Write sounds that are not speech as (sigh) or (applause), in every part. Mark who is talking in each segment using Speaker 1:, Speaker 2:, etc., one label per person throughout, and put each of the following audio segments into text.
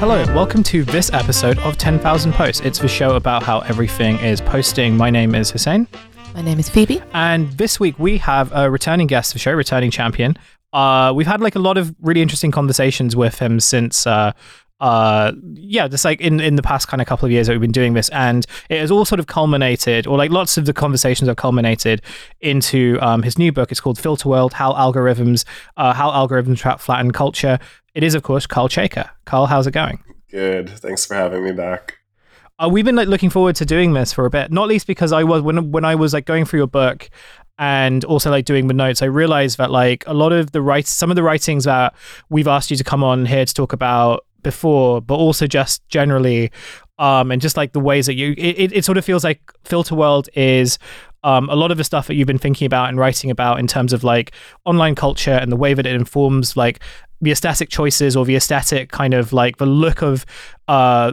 Speaker 1: Hello, welcome to this episode of 10,000 Posts. It's the show about how everything is posting. My name is Hussein.
Speaker 2: My name is Phoebe.
Speaker 1: And this week we have a returning guest of the show, returning champion. Uh, we've had like a lot of really interesting conversations with him since uh, uh yeah just like in in the past kind of couple of years that we've been doing this. And it has all sort of culminated or like lots of the conversations have culminated into um his new book. It's called filter world how algorithms uh how algorithms trap flatten culture. It is of course Kyle Chayka Kyle how's it going?
Speaker 3: Good. Thanks for having me back.
Speaker 1: Uh, we've been like looking forward to doing this for a bit not least because i was when when i was like going through your book and also like doing the notes, I realized that like a lot of the writes, some of the writings that we've asked you to come on here to talk about before, but also just generally, um, and just like the ways that you, it, it sort of feels like Filter World is um, a lot of the stuff that you've been thinking about and writing about in terms of like online culture and the way that it informs like the aesthetic choices or the aesthetic kind of like the look of uh,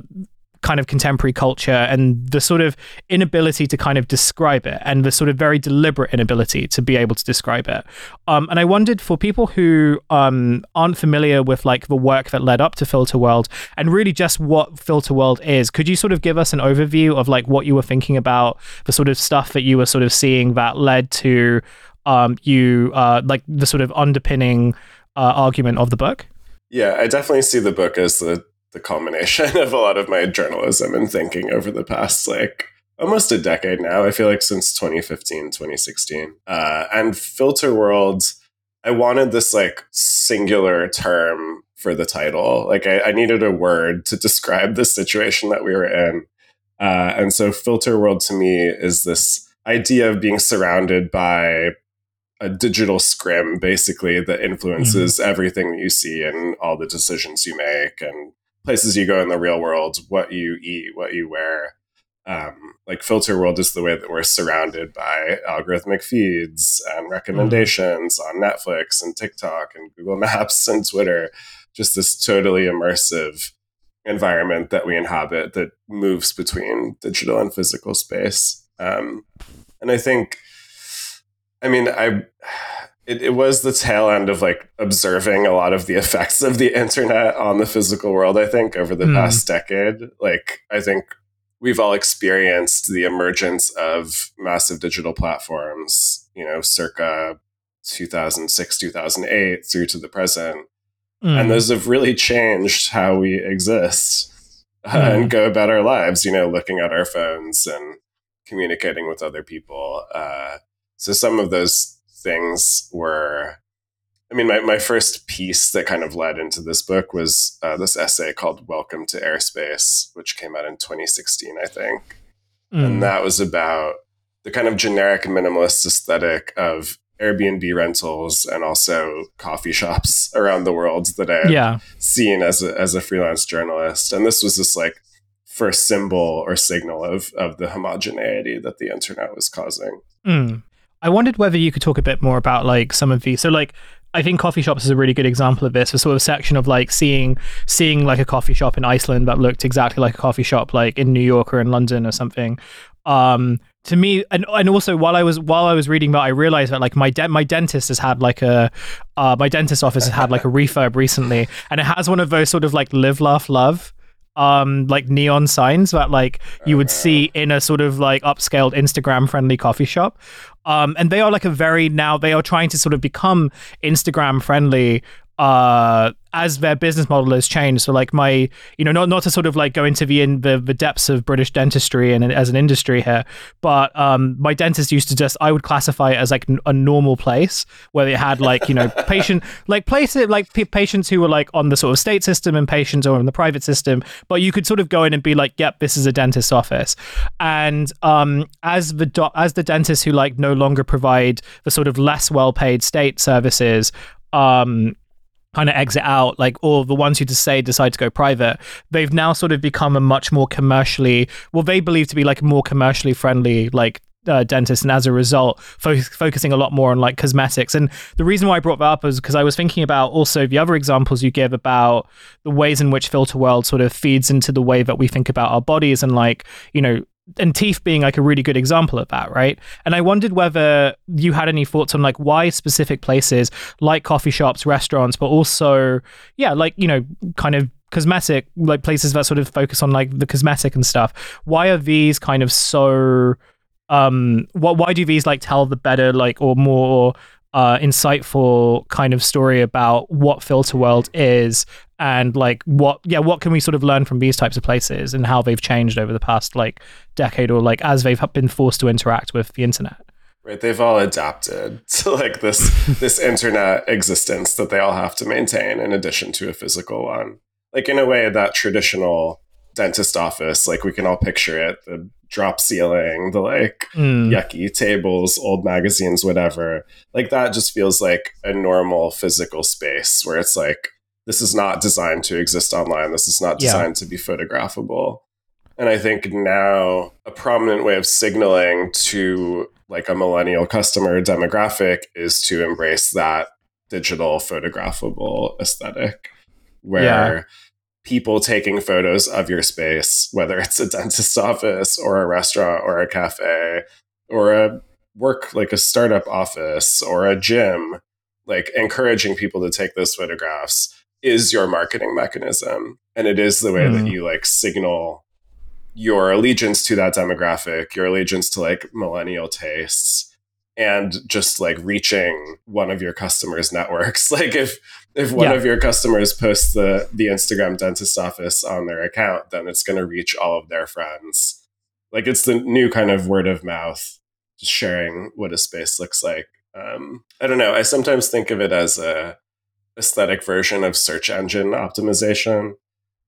Speaker 1: kind of contemporary culture and the sort of inability to kind of describe it and the sort of very deliberate inability to be able to describe it. Um, and I wondered for people who um, aren't familiar with like the work that led up to Filter World and really just what Filter World is, could you sort of give us an overview of like what you were thinking about, the sort of stuff that you were sort of seeing that led to um, you uh, like the sort of underpinning uh, argument of the book?
Speaker 3: Yeah, I definitely see the book as the the culmination (laughs) of a lot of my journalism and thinking over the past like almost a decade now. I feel like since 2015, 2016. Uh, and Filter World, I wanted this like singular term for the title. Like I, I needed a word to (laughs) describe the situation that we were in. Uh, and so Filter World to me is this idea of being surrounded by a digital scrim basically that influences mm-hmm. everything that you see and all the decisions you make and places you go in the real world, what you eat, what you wear. Um, like filter world is the way that we're surrounded by algorithmic feeds and recommendations mm. on Netflix and TikTok and Google (laughs) Maps and Twitter. Just this totally immersive environment that we inhabit that moves between digital and physical space. Um, and I think, I mean, I it, it was the tail end of like observing a lot of the effects of the internet on the physical world i think over the mm. past decade like i think we've all experienced the emergence of massive digital platforms you know circa 2006 2008 through to the present mm. and those have really changed how we exist uh, mm. and go about our lives you know looking at our phones and communicating with other people uh, so some of those things were I mean, my, my first piece that kind of led into this book was uh, this essay called Welcome to Airspace, which came out in 2016, I think. Mm. And that was about the kind of generic minimalist aesthetic of Airbnb rentals and also coffee shops (laughs) around the world that I've yeah. seen as a, as a freelance journalist. And this was this like first symbol or signal of, of the homogeneity that the internet was causing.
Speaker 1: Mm. I wondered whether you could talk a bit more about like some of these. So like I think coffee shops is a really good example of this. A sort of section of like seeing seeing like a coffee shop in Iceland that looked exactly like a coffee shop like in New York or in London or something. Um, to me, and and also while I was while I was reading that, I realized that like my de- my dentist has had like a uh, my dentist office has had like a refurb recently, and it has one of those sort of like live laugh love um like neon signs that like you would see in a sort of like upscaled Instagram friendly coffee shop. Um and they are like a very now they are trying to sort of become Instagram friendly uh as their business model has changed. So like my you know not not to sort of like go into the in the, the depths of british dentistry and as an industry here but um my dentist used to just i would classify it as like a normal place where they had like you know (laughs) patient like places like p- patients who were like on the sort of state system and patients or in the private system but you could sort of go in and be like yep this is a dentist's office. And um as the doc as the dentists who like no longer provide the sort of less well paid state services um kind of exit out, like or the ones who just say decide to go private, they've now sort of become a much more commercially, well, they believe to be like more commercially friendly, like uh, dentist, and as a result, fo- focusing a lot more on like cosmetics. And the reason why I brought that up is because I was thinking about also the other examples you give about the ways in which Filter World sort of feeds into the way that we think about our bodies and like you know and teeth being like a really good example of that, right? And I wondered whether you had any thoughts on like why specific places like coffee shops, restaurants, but also, yeah, like, you know, kind of cosmetic like places that sort of focus on like the cosmetic and stuff why are these kind of so um what why do these like tell the better like or more uh insightful kind of story about what filter world is and like what yeah what can we sort of learn from these types of places and how they've changed over the past like decade or like as they've been forced to interact with the internet.
Speaker 3: Right they've all adapted (laughs) to like this (laughs) this internet existence that they all have to maintain in addition to a physical one. Like in a way that traditional dentist office like we can all picture it the drop ceiling the like
Speaker 1: Mm.
Speaker 3: yucky tables old magazines whatever like that just feels like a normal physical space where it's like this is not designed to exist online this is not
Speaker 1: Yeah.
Speaker 3: designed to be photographable and i think now a prominent way of signaling to like a millennial customer demographic is to embrace that digital photographable aesthetic where
Speaker 1: Yeah.
Speaker 3: People taking photos of your space whether it's a dentist's office or a restaurant or a cafe or a work like a startup office or a gym like encouraging people to take those photographs is your marketing mechanism and it is the way that
Speaker 1: Mm.
Speaker 3: you like signal your allegiance to that demographic your allegiance to like millennial tastes and just like reaching one of your customers networks. (laughs) Like if if one
Speaker 1: Yeah.
Speaker 3: of your customers posts the the instagram dentist office on their account then it's going to reach all of their friends. Like it's the new kind of word of mouth just sharing what a space looks like. Um, i don't know i sometimes think of it as a aesthetic version of search engine optimization.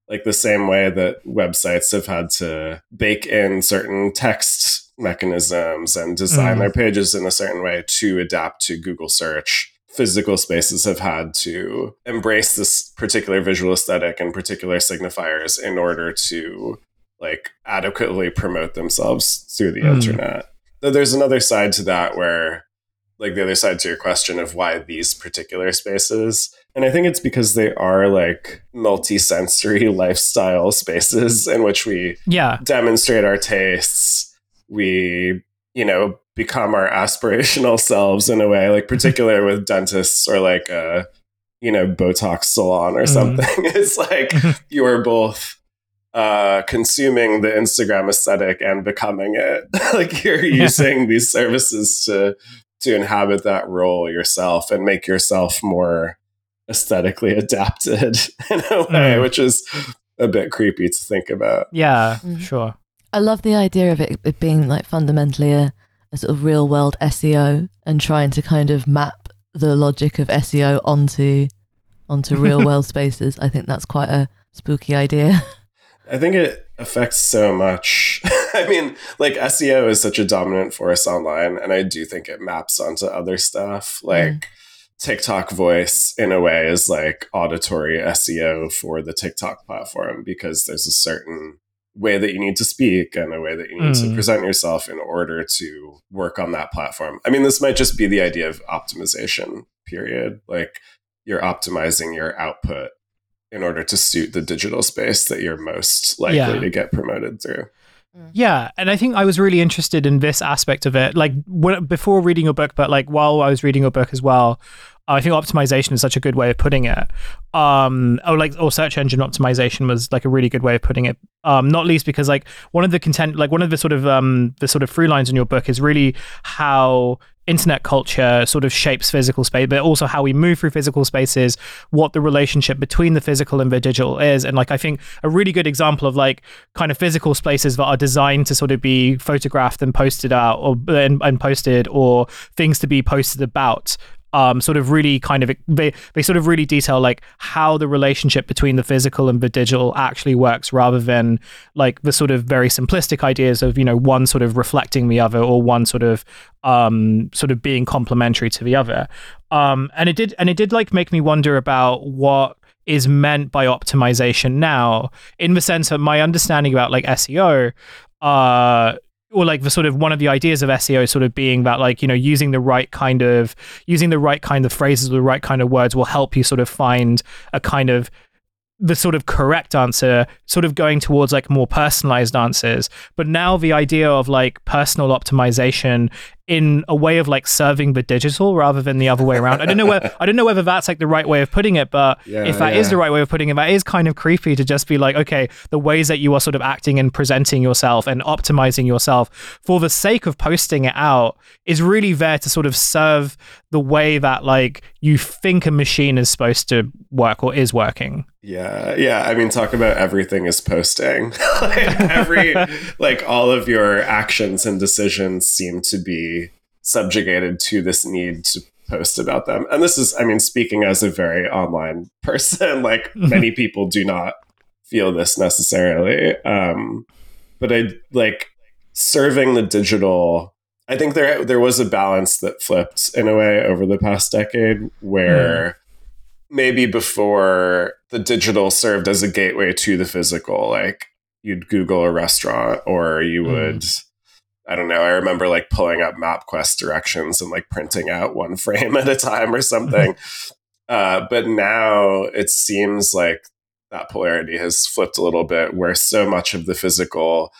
Speaker 3: Like the same way that websites have had to bake in certain text mechanisms and design
Speaker 1: Mhm.
Speaker 3: their pages in a certain way to adapt to Google search. Physical spaces have had to embrace this particular visual aesthetic and particular signifiers in order to like adequately promote themselves through the
Speaker 1: Mm.
Speaker 3: internet. Though there's another side to that where like the other side to your question of why these particular spaces and I think it's because they are like multi-sensory (laughs) lifestyle spaces in which we
Speaker 1: yeah
Speaker 3: demonstrate our tastes. We, you know, become our (laughs) aspirational selves in a way, like particular with dentists or like a, you know, Botox salon or
Speaker 1: Mhm.
Speaker 3: something. (laughs) it's like you are both uh consuming the Instagram aesthetic and becoming it. (laughs) like you're
Speaker 1: Yeah.
Speaker 3: using these services to to inhabit that role yourself and make yourself more aesthetically adapted in a way,
Speaker 1: Mm.
Speaker 3: which is a bit creepy to think about.
Speaker 1: yeah
Speaker 2: Mm.
Speaker 1: sure
Speaker 2: I love the idea of it, it being like fundamentally a, a sort of real world SEO and trying to kind of map the logic of SEO onto onto real (laughs) world spaces. I think that's quite a spooky idea. (laughs)
Speaker 3: I think it affects so much. (laughs) I mean, like SEO is such a dominant force online, and I do think it maps onto other stuff. Mm. Like TikTok voice, in a way, is like auditory SEO for the TikTok platform because there's a certain way that you need to speak and a way that you need to
Speaker 1: Mm.
Speaker 3: present yourself in order to work on that platform. I mean, this might just be the idea of optimization, period. Like you're optimizing your output in order to suit the digital space that you're most likely
Speaker 1: Yeah.
Speaker 3: to get promoted through.
Speaker 1: Yeah, and I think I was really interested in this aspect of it, like when, before reading your book, but like while I was reading your book as well. I think optimization is such a good way of putting it. Um, or like, or search engine optimization was like a really good way of putting it. Um, not least because like one of the content, like one of the sort of um the sort of through lines in your book is really how internet culture sort of shapes physical space, but also how we move through physical spaces, what the relationship between the physical and the digital is. And like, I think a really good example of like kind of physical spaces that are designed to sort of be photographed and posted out or and, and posted or things to be posted about um, sort of really kind of they they sort of really detail like how the relationship between the physical and the digital actually works rather than like the sort of very simplistic ideas of you know one sort of reflecting the other or one sort of um sort of being complementary to the other. Um and it did and it did like make me wonder about what is meant by optimization now in the sense of my understanding about like SEO uh or like the sort of one of the ideas of SEO sort of being that like you know using the right kind of using the right kind of phrases or the right kind of words will help you sort of find a kind of the sort of correct answer sort of going towards like more personalized answers. But now the idea of like personal optimization in a way of like serving the digital rather than the other way around. I don't know where I don't know whether that's like the right way of putting it, but
Speaker 3: Yeah,
Speaker 1: if that is
Speaker 3: yeah.
Speaker 1: the right way of putting it, that is kind of creepy to just be like, okay, the ways that you are sort of acting and presenting yourself and optimizing yourself for the sake of posting it out is really there to sort of serve the way that like you think a machine is supposed to work or is working.
Speaker 3: Yeah, yeah. I mean, talk about everything is posting. (laughs) like every, like all of your actions and decisions seem to be subjugated to this need to post about them. And this is, I mean, speaking as a very online (laughs) person, like (laughs) many people do not feel this necessarily. Um, but I like serving the digital. I think there there was a balance that flipped in a way over the past decade where maybe before the digital served as a gateway to the physical like you'd google a restaurant or you
Speaker 1: Mm.
Speaker 3: would i don't know i remember like pulling up mapquest directions and like printing out one (laughs) frame at a time or something. (laughs) Uh, but now it seems like that polarity has flipped a little bit where so much of the physical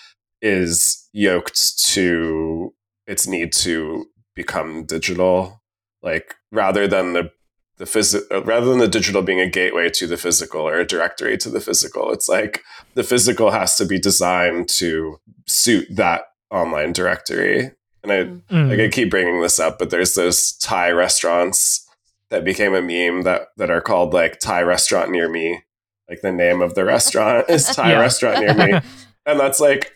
Speaker 3: is yoked to its need to become digital like rather than the the phys- uh, rather than the digital being a gateway to the physical or a directory to the physical it's like the physical has to be designed to suit that online directory and i
Speaker 1: Mm.
Speaker 3: like I keep bringing this up, but there's those Thai restaurants that became a meme that that are called like Thai restaurant near me. Like the name of the restaurant is (laughs) Thai
Speaker 1: Yeah.
Speaker 3: restaurant near me, (laughs) and that's like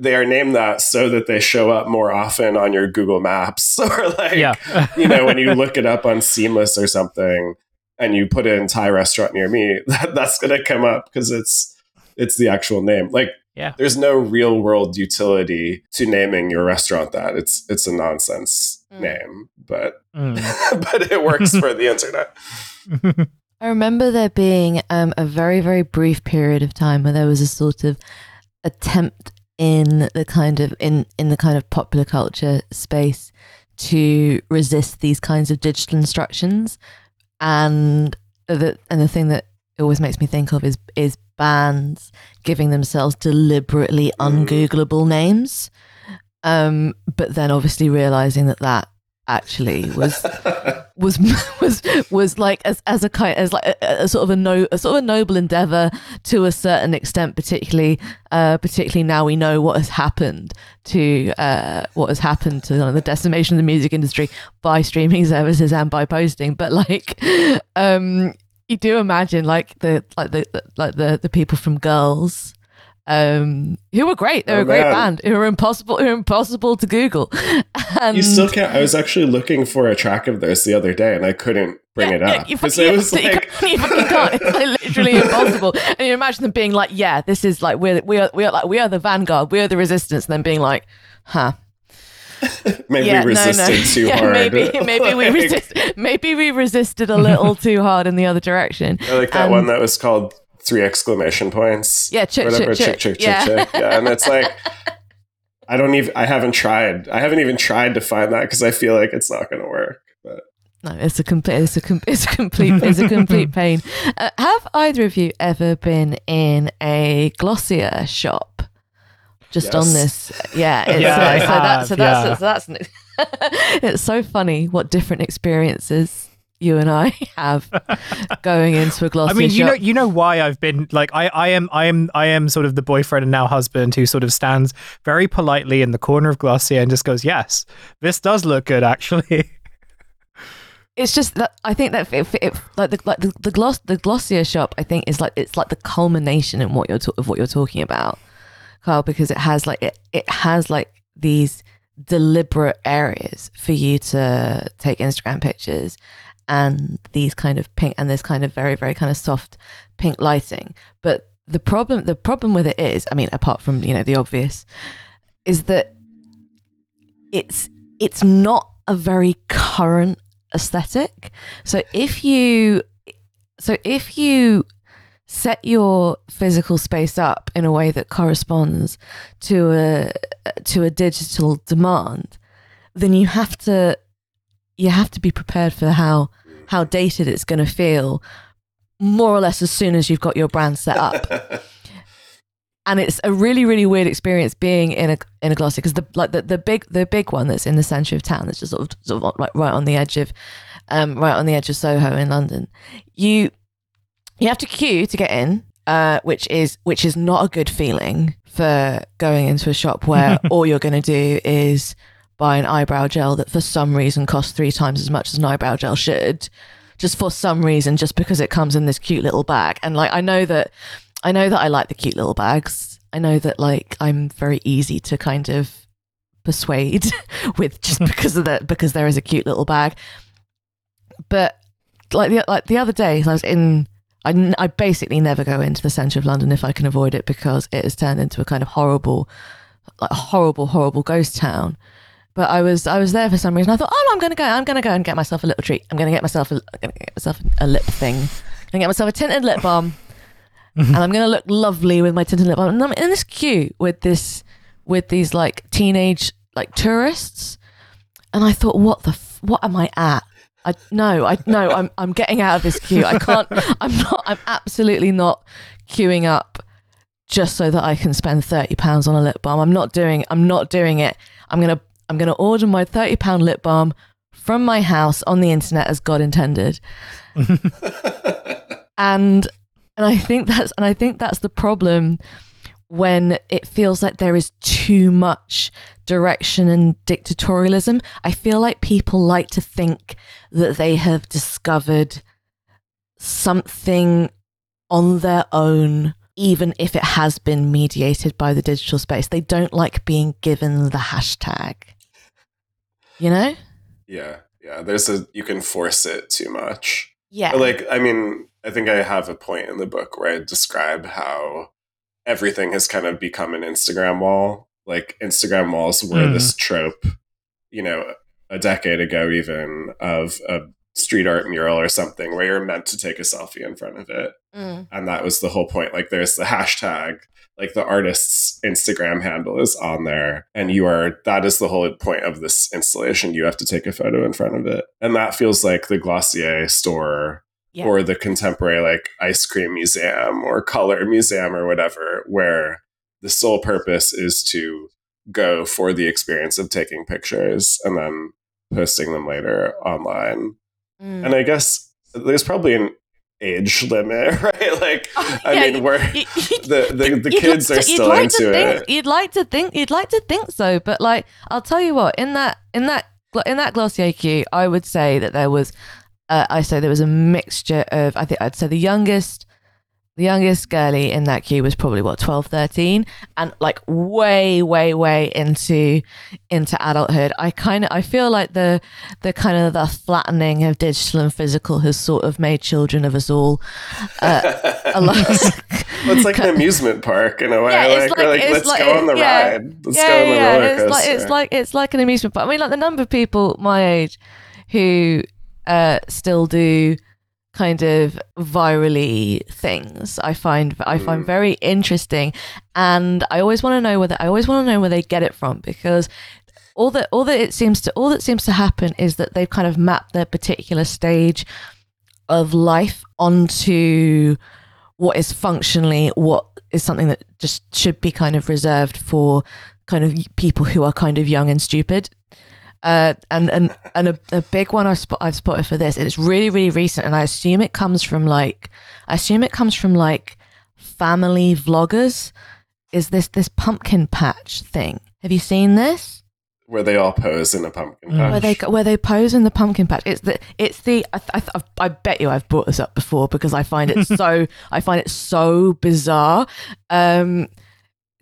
Speaker 3: they are named that so that they show up more often on your Google Maps (laughs) or like
Speaker 1: yeah.
Speaker 3: you know when you look it up on Seamless or something and you put in Thai restaurant near me, that, that's gonna come up because it's it's the actual name. Like
Speaker 1: Yeah.
Speaker 3: there's no real world utility to naming your restaurant that. It's it's a nonsense
Speaker 2: Mm.
Speaker 3: name, but
Speaker 1: Mm. (laughs)
Speaker 3: but it works for the (laughs) internet. (laughs)
Speaker 2: I remember there being um, a very, very brief period of time where there was a sort of attempt in the kind of in in the kind of popular culture space to resist these kinds of digital instructions, and the and the thing that it always makes me think of is is bands giving themselves deliberately
Speaker 3: Mm.
Speaker 2: ungoogleable names, um, but then obviously realizing that that actually was (laughs) was (laughs) was was like as as a kind as like a, a sort of a no a sort of a noble endeavor to a certain extent particularly uh particularly now we know what has happened to uh what has happened to the decimation of the music industry by streaming services and by posting but like (laughs) um you do imagine like the like the, the like the the people from girls um who were great they were
Speaker 3: Oh,
Speaker 2: a great
Speaker 3: man.
Speaker 2: band who were impossible who were impossible to google and
Speaker 3: you still can't. I was actually looking for a track of this the other day, and I couldn't bring
Speaker 2: Yeah,
Speaker 3: it up because it was (laughs)
Speaker 2: you can't- you can't. It's like literally impossible. (laughs) And you imagine them being like, "Yeah, this is like we're we are we are like we are the vanguard, we are the resistance," and then being like, "Huh." (laughs)
Speaker 3: maybe
Speaker 2: yeah,
Speaker 3: we resisted
Speaker 2: no, no. (laughs)
Speaker 3: too
Speaker 2: yeah,
Speaker 3: hard.
Speaker 2: Maybe (laughs) maybe we resist, maybe we resisted a little too hard in the other direction.
Speaker 3: I like that
Speaker 2: And-
Speaker 3: one that was called three exclamation points.
Speaker 2: Yeah, chick,
Speaker 3: whatever,
Speaker 2: chick,
Speaker 3: chick,
Speaker 2: chick.
Speaker 3: chick,
Speaker 2: Yeah.
Speaker 3: chick. Yeah, and it's like I don't even. I haven't tried. I haven't even tried to find that because I feel like it's not going to work. But
Speaker 2: No, it's a complete, it's a, com- it's a complete, it's a complete pain. Uh, have either of you ever been in a Glossier shop? Just on this, yeah, it's,
Speaker 1: Yeah,
Speaker 2: so,
Speaker 1: I
Speaker 2: so, that, so that's,
Speaker 1: yeah.
Speaker 2: so that's, (laughs) it's so funny what different experiences you and I (laughs) have going into a Glossier
Speaker 1: I mean, you know, you know why I've been like I, I am, I am, I am sort of the boyfriend and now husband who sort of stands very politely in the corner of Glossier and just goes, "Yes, this does look good, actually." (laughs)
Speaker 2: it's just that I think that it, it, like the like the, the gloss the Glossier shop I think is like it's like the culmination in what you're ta- of what you're talking about, Kyle, because it has like it, it has like these deliberate areas for you to take Instagram pictures and these kind of pink and this kind of very very kind of soft pink lighting. But the problem the problem with it is, I mean, apart from you know the obvious, is that it's it's not a very current aesthetic. So if you so if you set your physical space up in a way that corresponds to a to a digital demand, then you have to you have to be prepared for how how dated it's going to feel more or less as soon as you've got your brand set up. (laughs) and it's a really really weird experience being in a in a Glossier because the like the, the big the big one that's in the center of town that's just sort of sort of like right on the edge of um right on the edge of Soho in London you you have to queue to get in uh which is which is not a good feeling for going into a shop where (laughs) all you're going to do is buy an eyebrow gel that for some reason costs three times as much as an eyebrow gel should just for some reason just because it comes in this cute little bag and like I know that I know that I like the cute little bags. I know that like I'm very easy to kind of persuade (laughs) with just (laughs) because of that because there is a cute little bag. But like the like the other day, I was in. I, I basically never go into the centre of London if I can avoid it because it has turned into a kind of horrible, like horrible, horrible ghost town. But I was I was there for some reason. I thought, oh, no, I'm going to go. I'm going to go and get myself a little treat. I'm going to get myself a, I'm going to get myself a lip thing. I'm going to get myself a tinted lip balm mm-hmm. and I'm going to look lovely with my tinted lip balm. And I'm in this queue with this, with these like teenage like tourists, and I thought, what the, f- what am I at? I no, I no, I'm I'm getting out of this queue. I can't. I'm not. I'm absolutely not queuing up just so that I can spend thirty pounds on a lip balm. I'm not doing. I'm not doing it. I'm gonna. I'm gonna order my thirty pound lip balm from my house on the internet as God intended. (laughs) and and I think that's and I think that's the problem when it feels like there is too much direction and dictatorialism. I feel like people like to think that they have discovered something on their own even if it has been mediated by the digital space. They don't like being given the hashtag. You know?
Speaker 3: Yeah. Yeah. There's a you can force it too much.
Speaker 2: Yeah.
Speaker 3: Like I mean, I think I have a point in the book where I describe how everything has kind of become an Instagram wall. Like Instagram walls were
Speaker 1: Mm.
Speaker 3: this trope, you know, a decade ago even of a street art mural or something where you're meant to take a selfie in front of it.
Speaker 2: Mm.
Speaker 3: And that was the whole point. Like there's the hashtag, like the artist's Instagram handle is on there. And you are that is the whole point of this installation. You have to take a photo in front of it. And that feels like the Glossier store
Speaker 2: Yeah.
Speaker 3: or the contemporary like ice cream museum or color museum or whatever, where the sole purpose is to go for the experience of taking pictures and then posting them later online.
Speaker 2: Mm.
Speaker 3: And I guess there's probably an age limit, (laughs) right? Like, I
Speaker 2: Yeah,
Speaker 3: mean, we're
Speaker 2: You- (laughs) you-
Speaker 3: the the, (laughs) the kids
Speaker 2: like
Speaker 3: are still
Speaker 2: like
Speaker 3: into
Speaker 2: to think,
Speaker 3: it.
Speaker 2: You'd like to think you'd like to think so, but like I'll tell you what, in that in that in that Glossier queue, I would say that there was, uh, I say there was a mixture of. I think I'd say the youngest, the youngest girlie in that queue was probably what 12, 13, and like way, way, way into into adulthood. I kind of I feel like the the kind of the flattening of digital and physical has sort of made children of us all. Uh, a lot. (laughs)
Speaker 3: Well, it's like an (laughs) amusement park in a way.
Speaker 2: Yeah, it's
Speaker 3: like, we're
Speaker 2: like-
Speaker 3: like, let's
Speaker 2: like-
Speaker 3: go on the
Speaker 2: yeah.
Speaker 3: ride. Let's go on the roller coaster.
Speaker 2: It's like it's like it's like an amusement park. I mean, like the number of people my age who uh, still do kind of virally things. I find I find
Speaker 3: Mm.
Speaker 2: very interesting, and I always want to know whether I always want to know where they get it from because all that all that it seems to all that seems to happen is that they've kind of mapped their particular stage of life onto what is functionally what is something that just should be kind of reserved for kind of people who are kind of young and stupid. Uh, and and and a, a big one I've, spot, I've spotted for this, and it's really really recent, and I assume it comes from like, I assume it comes from like family vloggers. Is this this pumpkin patch thing? Have you seen this?
Speaker 3: where they all pose in a pumpkin
Speaker 1: Mm.
Speaker 3: patch.
Speaker 2: where they where they pose in the pumpkin patch. It's the it's the I, I, I- I bet you I've brought this up before because I find it (laughs) so I find it so bizarre. Um,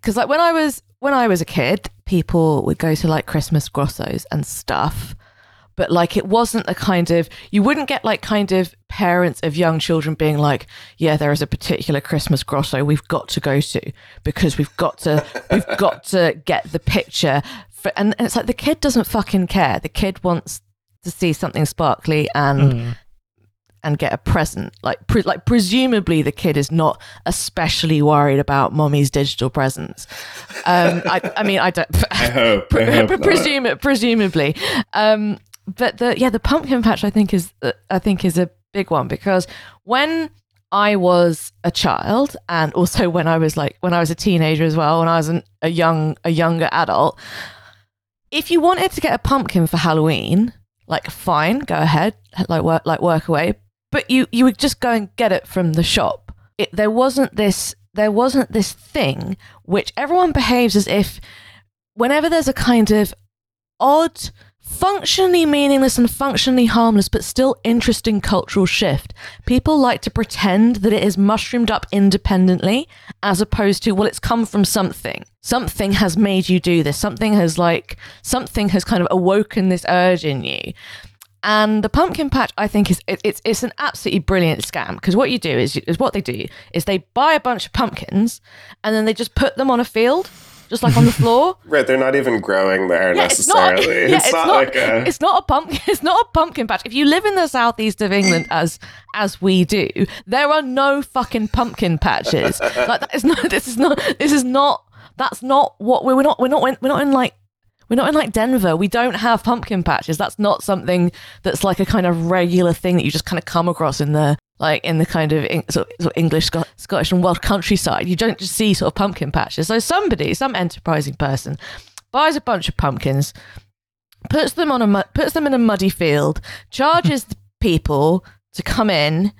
Speaker 2: because like when I was when I was a kid, people would go to like Christmas grottos and stuff. But like it wasn't the kind of you wouldn't get like kind of parents of young children being like, yeah, there is a particular Christmas grotto we've got to go to because we've got to we've (laughs) got to get the picture. For, and, and it's like the kid doesn't fucking care. The kid wants to see something sparkly and
Speaker 1: Mm.
Speaker 2: And get a present. Like, pre- like presumably the kid is not especially worried about mommy's digital presents. Um, I, I mean, I don't. (laughs)
Speaker 3: I hope. I hope
Speaker 2: pre- presume, presumably, um, but the yeah, the pumpkin patch I think is uh, I think is a big one because when I was a child, and also when I was like when I was a teenager as well, when I was an, a young a younger adult, if you wanted to get a pumpkin for Halloween, like fine, go ahead, like work like work away, but you you would just go and get it from the shop. It, there wasn't this there wasn't this thing which everyone behaves as if whenever there's a kind of odd functionally meaningless and functionally harmless but still interesting cultural shift. People like to pretend that it is mushroomed up independently as opposed to well it's come from something. Something has made you do this. Something has like something has kind of awoken this urge in you and the pumpkin patch, I think, is it, it's it's an absolutely brilliant scam because what you do is is what they do is they buy a bunch of pumpkins and then they just put them on a field, just like on the floor. (laughs)
Speaker 3: Right, they're not even growing there
Speaker 2: Yeah, it's not-
Speaker 3: necessarily. (laughs)
Speaker 2: yeah,
Speaker 3: it's,
Speaker 2: it's
Speaker 3: not,
Speaker 2: not-
Speaker 3: like a (laughs)
Speaker 2: It's not a pumpkin. It's not a pumpkin patch. If you live in the southeast of England, as as we do, there are no fucking pumpkin patches. Like that is not. This is not. This is not. That's not what we're, we're not. We're not. We're not in like. We're not in like Denver. We don't have pumpkin patches. That's not something that's like a kind of regular thing that you just kind of come across in the like in the kind of sort of, English, Sc- Scottish, and Welsh countryside. You don't just see sort of pumpkin patches. So somebody, some enterprising person, buys a bunch of pumpkins, puts them on a mu- puts them in a muddy field, charges (laughs) people to come in,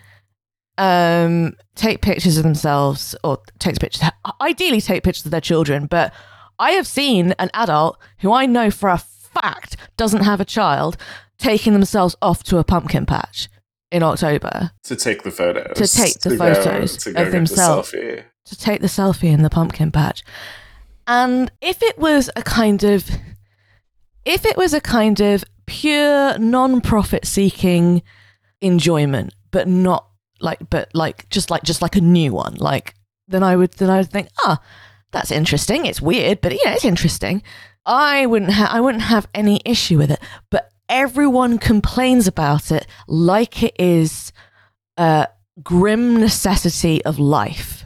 Speaker 2: um, take pictures of themselves or takes pictures. Ideally, take pictures of their children. But I have seen an adult who I know for a fact doesn't have a child taking themselves off to a pumpkin patch in October
Speaker 3: to take the photos.
Speaker 2: To take the
Speaker 3: to
Speaker 2: photos
Speaker 3: to go
Speaker 2: of
Speaker 3: the
Speaker 2: themselves.
Speaker 3: selfie.
Speaker 2: to take the selfie in the pumpkin patch. And if it was a kind of if it was a kind of pure non-profit seeking enjoyment, but not like but like just like just like a new one, like then I would then I would think, ah, that's interesting. It's weird, but yeah, it's interesting. I wouldn't ha- I wouldn't have any issue with it. But everyone complains about it like it is a grim necessity of life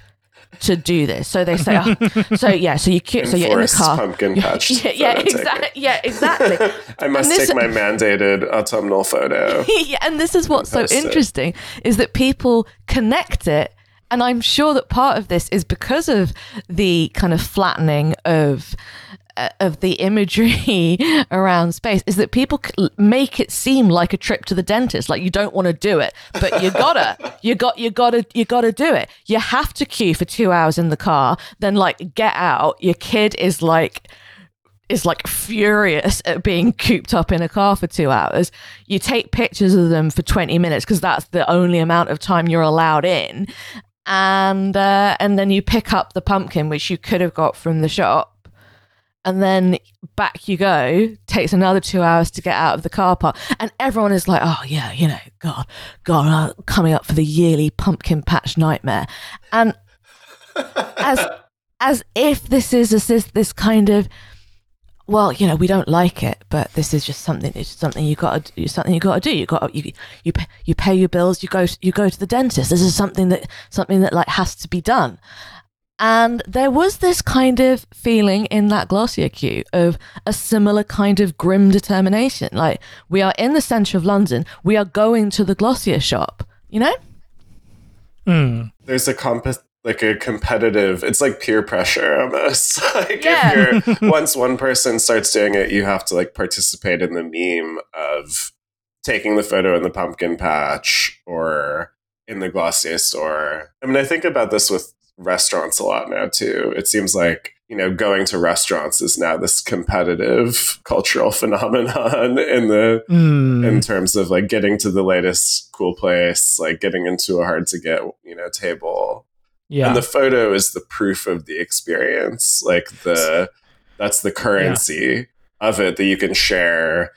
Speaker 2: to do this. So they say, oh, (laughs) so yeah, so you cu- so you're in the car.
Speaker 3: pumpkin patch. (laughs)
Speaker 2: yeah, yeah. Yeah, exactly. (laughs)
Speaker 3: I must
Speaker 2: this-
Speaker 3: take my mandated autumnal photo.
Speaker 2: yeah, and this is what's so interesting is that people connect it, and I'm sure that part of this is because of the kind of flattening of uh, of the imagery (laughs) around space is that people make it seem like a trip to the dentist like you don't want to do it but you gotta you got you gotta you gotta do it you have to queue for two hours in the car then like get out your kid is like is like furious at being cooped up in a car for two hours. You take pictures of them for 20 minutes because that's the only amount of time you're allowed in. And uh, and then you pick up the pumpkin, which you could have got from the shop. And then back you go. Takes another two hours to get out of the car park. And everyone is like, oh, yeah, you know, God, God, uh, coming up for the yearly pumpkin patch nightmare. And as as if this is a, this, this kind of well, you know, we don't like it, but this is just something. It's something you got to something you got to do. You got you you pay, you pay your bills. You go you go to the dentist. This is something that something that like has to be done. And there was this kind of feeling in that Glossier queue of a similar kind of grim determination. Like we are in the centre of London. We are going to the Glossier shop. You know?
Speaker 1: Mm.
Speaker 3: There's a comp like a competitive. It's like peer pressure almost. (laughs) like
Speaker 2: Yeah.
Speaker 3: if you're (laughs) once one person starts doing it, you have to like participate in the meme of taking the photo in the pumpkin patch or in the Glossier store. I mean, I think about this with restaurants a lot now too. It seems like you know going to restaurants is now this competitive cultural (laughs) phenomenon in the
Speaker 1: Mm.
Speaker 3: in terms of like getting to the latest cool place, like getting into a hard to get, you know, table.
Speaker 1: Yeah.
Speaker 3: And the photo is the proof of the experience. Like the that's the currency of it that you can share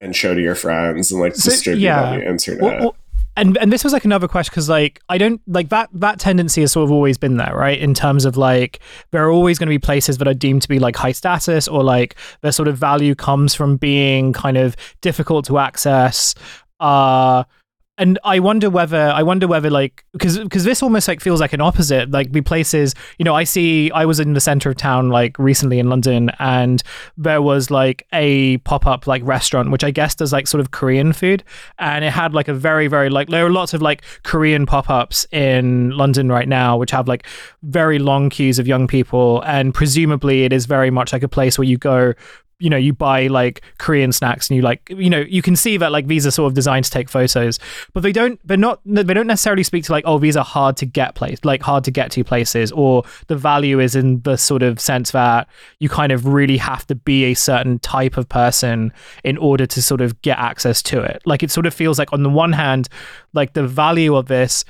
Speaker 3: and show to your friends and like
Speaker 1: So,
Speaker 3: distribute
Speaker 1: yeah.
Speaker 3: on the internet.
Speaker 1: Well, well, and and this was like another question because like I don't like that that tendency has sort of always been there, right? In terms of like there are always going to be places that are deemed to be like high status or like their sort of value comes from being kind of difficult to access. Uh and I wonder whether I wonder whether like because because this almost like feels like an opposite. Like the places, you know, I see. I was in the center of town like recently in London, and there was like a pop up like restaurant, which I guess does like sort of Korean food, and it had like a very very like there are lots of like Korean pop ups in London right now, which have like very long queues of young people, and presumably it is very much like a place where you go you know you buy like korean snacks and you like you know you can see that like these are sort of designed to take photos but they don't they're not they don't necessarily speak to like oh these are hard to get place like hard to get to places or the value is in the sort of sense that you kind of really have to be a certain type of person in order to sort of get access to it. Like it sort of feels like on the one hand like the value of this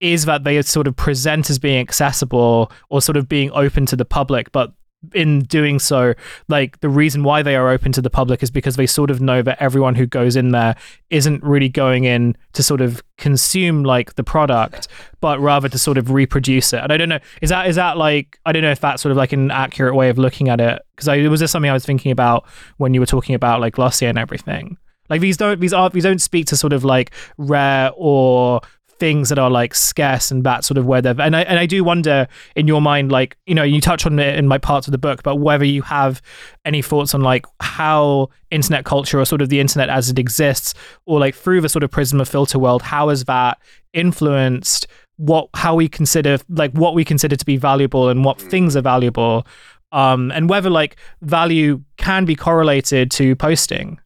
Speaker 1: is that they sort of present as being accessible or sort of being open to the public but in doing so, like the reason why they are open to the public is because they sort of know that everyone who goes in there isn't really going in to sort of consume like the product, but rather to sort of reproduce it. And I don't know, is that is that like I don't know if that's sort of like an accurate way of looking at it because I was just something I was thinking about when you were talking about like Glossier and everything. Like these don't these are these don't speak to sort of like rare or things that are like scarce and that sort of where they're and I and I do wonder in your mind like you know you touch on it in my parts of the book but whether you have any thoughts on like how internet culture or sort of the internet as it exists or like through the sort of prism of filter world how has that influenced what how we consider like what we consider to be valuable and what things are valuable um and whether like value can be correlated to posting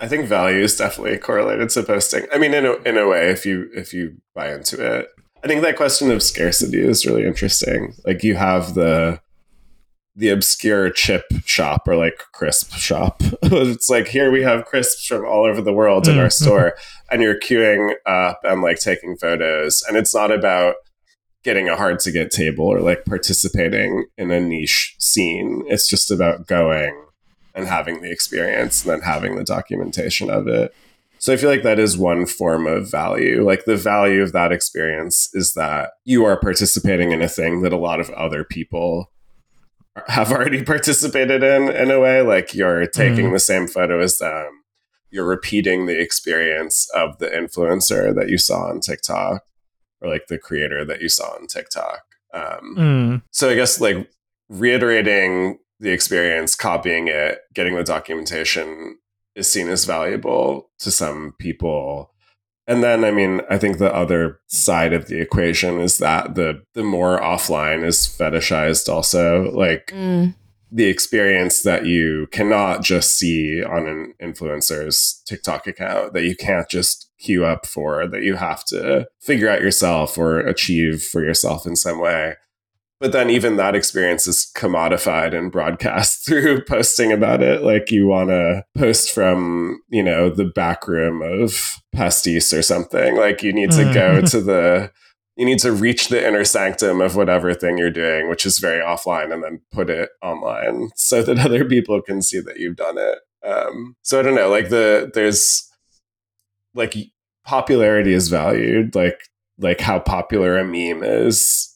Speaker 3: I think value is definitely correlated to posting. I mean, in a, in a way, if you if you buy into it, I think that question of scarcity is really interesting. Like you have the the obscure chip shop or like crisp shop. (laughs) it's like here we have crisps from all over the world in our mm. store, and you're queuing up and like taking photos, and it's not about getting a hard to get table or like participating in a niche scene. It's just about going and having the experience and then having the documentation of it. So I feel like that is one form of value. Like the value of that experience is that you are participating in a thing that a lot of other people have already (laughs) participated in in a way like you're taking mm. the same photo as them you're repeating the experience of the influencer that you saw on TikTok or like the creator that you saw on TikTok um, mm. so I guess like reiterating the experience, copying it, getting the documentation is seen as valuable to some people. And then, I mean, I think the other side of the equation is that the the more offline is fetishized. Also, like mm. the experience that you cannot just see on an influencer's TikTok account, that you can't just queue up for, that you have to figure out yourself or achieve for yourself in some way but then even that experience is commodified and broadcast (laughs) through posting about it. Like you want to post from you know the back room of pastis or something. Like you need to go mm. to the you need to reach the inner sanctum of whatever thing you're doing which is very offline and then put it online (laughs) so that other people can see that you've done it. Um, so i don't know like the there's like popularity is valued. Like like how popular a meme is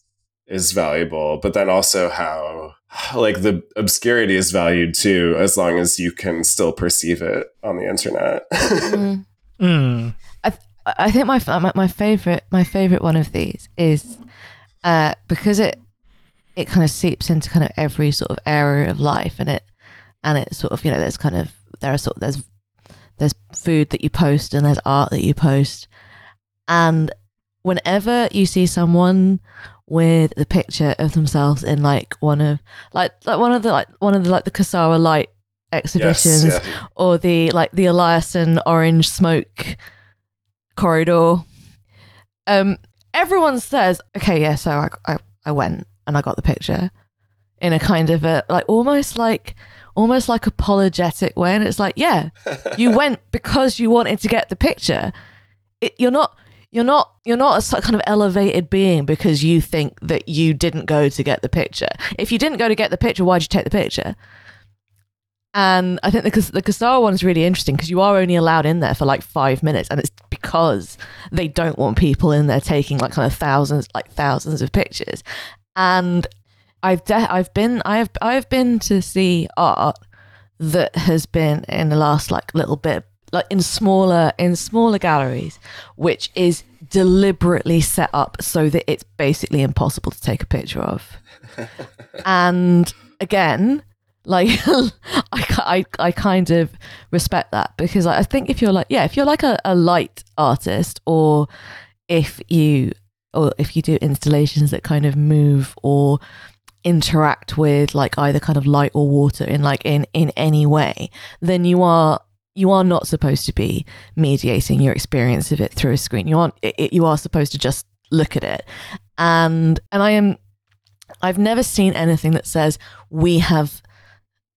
Speaker 3: is valuable, but then also how like the obscurity is valued too, as long as you can still perceive it on the internet. mm. (laughs)
Speaker 2: Mm. I, th- I think my my favorite my favorite one of these is uh, because it it kind of seeps into kind of every sort of area of life, and it and it sort of you know there's kind of there are sort of there's there's food that you post and there's art that you post, and whenever you see someone with the picture of themselves in like one of like like one of the like one of the like the Kusama light exhibitions yes, yeah. or the like the Eliasson orange smoke corridor. Um everyone says, okay, yeah, so I, I, I went and I got the picture in a kind of a like almost like almost like apologetic way and it's like, yeah, you (laughs) went because you wanted to get the picture. It, you're not you're not you're not a kind of elevated being because you think that you didn't go to get the picture. If you didn't go to get the picture, why'd you take the picture? And I think the the Kusama one is really interesting because you are only allowed in there for like five minutes, and it's because they don't want people in there taking like kind of thousands, like thousands of pictures. And I've de- I've been I've I've been to see art that has been in the last like little bit like in smaller in smaller galleries, which is deliberately set up so that it's basically impossible to take a picture of. (laughs) and again, like (laughs) I, I, I kind of respect that because I think if you're like yeah if you're like a, a light artist or if you or if you do installations that kind of move or interact with like either kind of light or water in like in in any way then you are you are not supposed to be mediating your experience of it through a screen you aren't it, you are supposed to just look at it and and i am i've never seen anything that says we have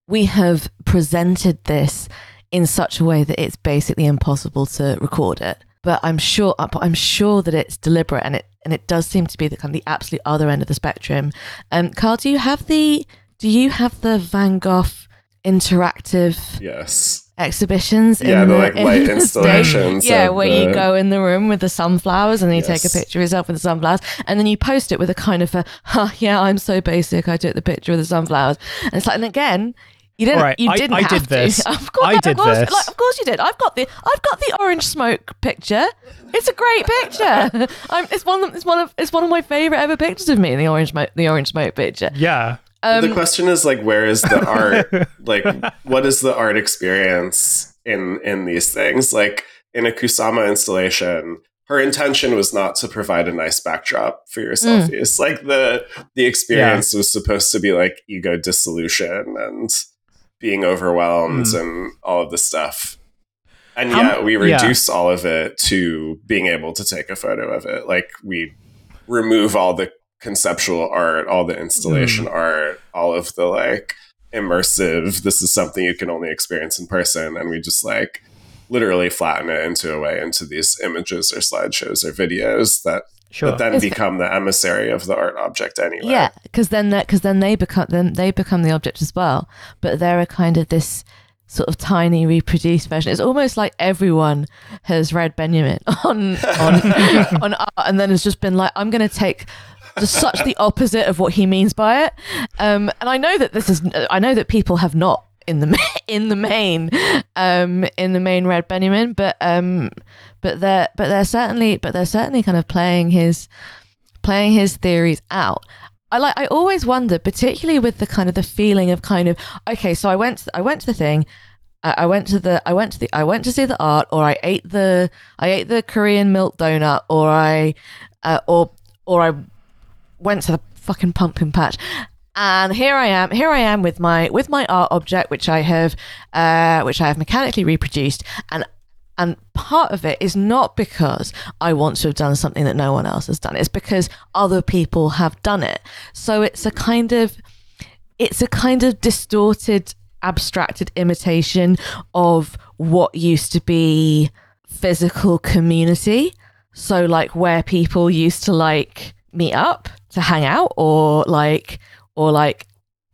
Speaker 2: we have presented this in such a way that it's basically impossible to record it. But I'm sure, I'm sure that it's deliberate, and it and it does seem to be the kind of the absolute other end of the spectrum. Um, Kyle, do you have the do you have the Van Gogh interactive?
Speaker 3: Yes
Speaker 2: exhibitions
Speaker 3: yeah the, the like light in installations
Speaker 2: yeah where the... you go in the room with the sunflowers and you yes. take a picture of yourself with the sunflowers and then you post it with a kind of a huh, yeah i'm so basic i took the picture of the sunflowers and it's like and again you didn't. Right, you didn't
Speaker 1: I, I
Speaker 2: have
Speaker 1: did
Speaker 2: to.
Speaker 1: this. (laughs)
Speaker 2: Of course,
Speaker 1: I did
Speaker 2: of course,
Speaker 1: this.
Speaker 2: Like, of course you did. I've got the. I've got the orange smoke picture. It's a great picture. (laughs) I'm, it's one. Of, it's one of. It's one of my favorite ever pictures of me. The orange. The orange smoke picture.
Speaker 1: Yeah.
Speaker 3: Um, the question is like, where is the art? (laughs) like, what is the art experience in in these things? Like in a Kusama installation, her intention was not to provide a nice backdrop for your mm. selfies. Mm. Like the the experience yeah. was supposed to be like ego dissolution and being overwhelmed mm. and all of the stuff. And How, yet we reduce yeah. all of it to being able to take a photo of it. Like we remove all the conceptual art, all the installation mm. art, all of the like immersive, this is something you can only experience in person. And we just like literally flatten it into a way into these images or slideshows or videos that Sure. But then it's become the emissary of the art object anyway.
Speaker 2: Yeah, because then that because then they become then they become the object as well. But they're a kind of this sort of tiny reproduced version. It's almost like everyone has read Benjamin (laughs) on on (laughs) on art, and then has just been like, I'm going to take just such the opposite of what he means by it. Um, and I know that this is I know that people have not in the (laughs) in the main um in the main read Benjamin, but um but they're but they're certainly but they're certainly kind of playing his playing his theories out. I like I always wonder, particularly with the kind of the feeling of kind of okay, so I went I went to the thing, I went to the I went to the I went to see the art, or I ate the I ate the Korean milk donut, or I uh, or or I went to the fucking pumpkin patch. And here I am. Here I am with my with my art object, which I have, uh, which I have mechanically reproduced, and and part of it is not because I want to have done something that no one else has done. It's because other people have done it. So it's a kind of it's a kind of distorted, abstracted imitation of what used to be physical community. So like where people used to like meet up to hang out or like or like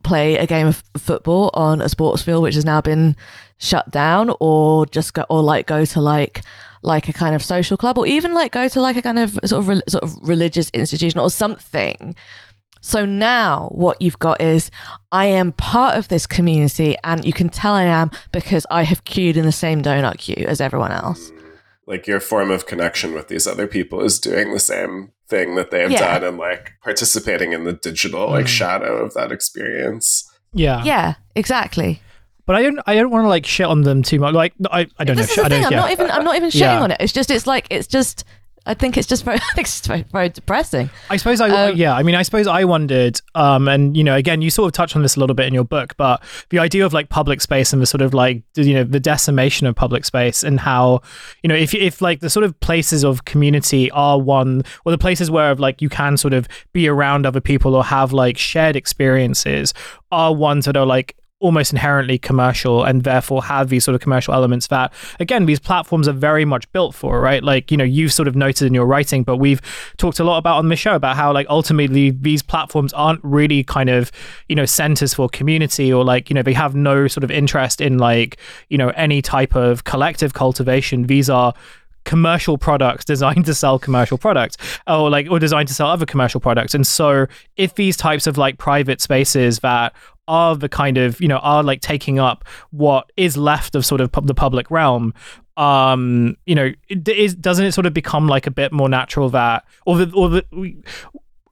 Speaker 2: play a game of football on a sports field which has now been shut down or just go or like go to like like a kind of social club or even like go to like a kind of sort of re- sort of religious institution or something so now what you've got is I am part of this community and you can tell I am because I have queued in the same donut queue as everyone else.
Speaker 3: Like your form of connection with these other people is doing the same thing that they have yeah. done and like participating in the digital like mm. shadow of that experience.
Speaker 1: Yeah.
Speaker 2: Yeah, exactly.
Speaker 1: But I don't. I don't want to like shit on them too much. Like I. I don't
Speaker 2: this
Speaker 1: know.
Speaker 2: Is
Speaker 1: the
Speaker 2: thing.
Speaker 1: I'm
Speaker 2: yeah. not even. I'm not even shitting yeah. on it. It's just. It's like. It's just. I think it's just very, (laughs) it's just very, very depressing.
Speaker 1: I suppose I, um, yeah, I mean, I suppose I wondered, um, and you know, again, you sort of touched on this a little bit in your book, but the idea of like public space and the sort of like, you know, the decimation of public space and how, you know, if if like the sort of places of community are one, or the places where of like you can sort of be around other people or have like shared experiences are ones that are like almost inherently commercial and therefore have these sort of commercial elements that again these platforms are very much built for right? Like you know you've sort of noted in your writing but we've talked a lot about on the show about how like ultimately these platforms aren't really kind of you know centers for community or like you know they have no sort of interest in like you know any type of collective cultivation. These are commercial products designed to sell commercial products or like or designed to sell other commercial products. And so if these types of like private spaces that are the kind of you know are like taking up what is left of sort of the public realm um you know is, doesn't it sort of become like a bit more natural that or the or the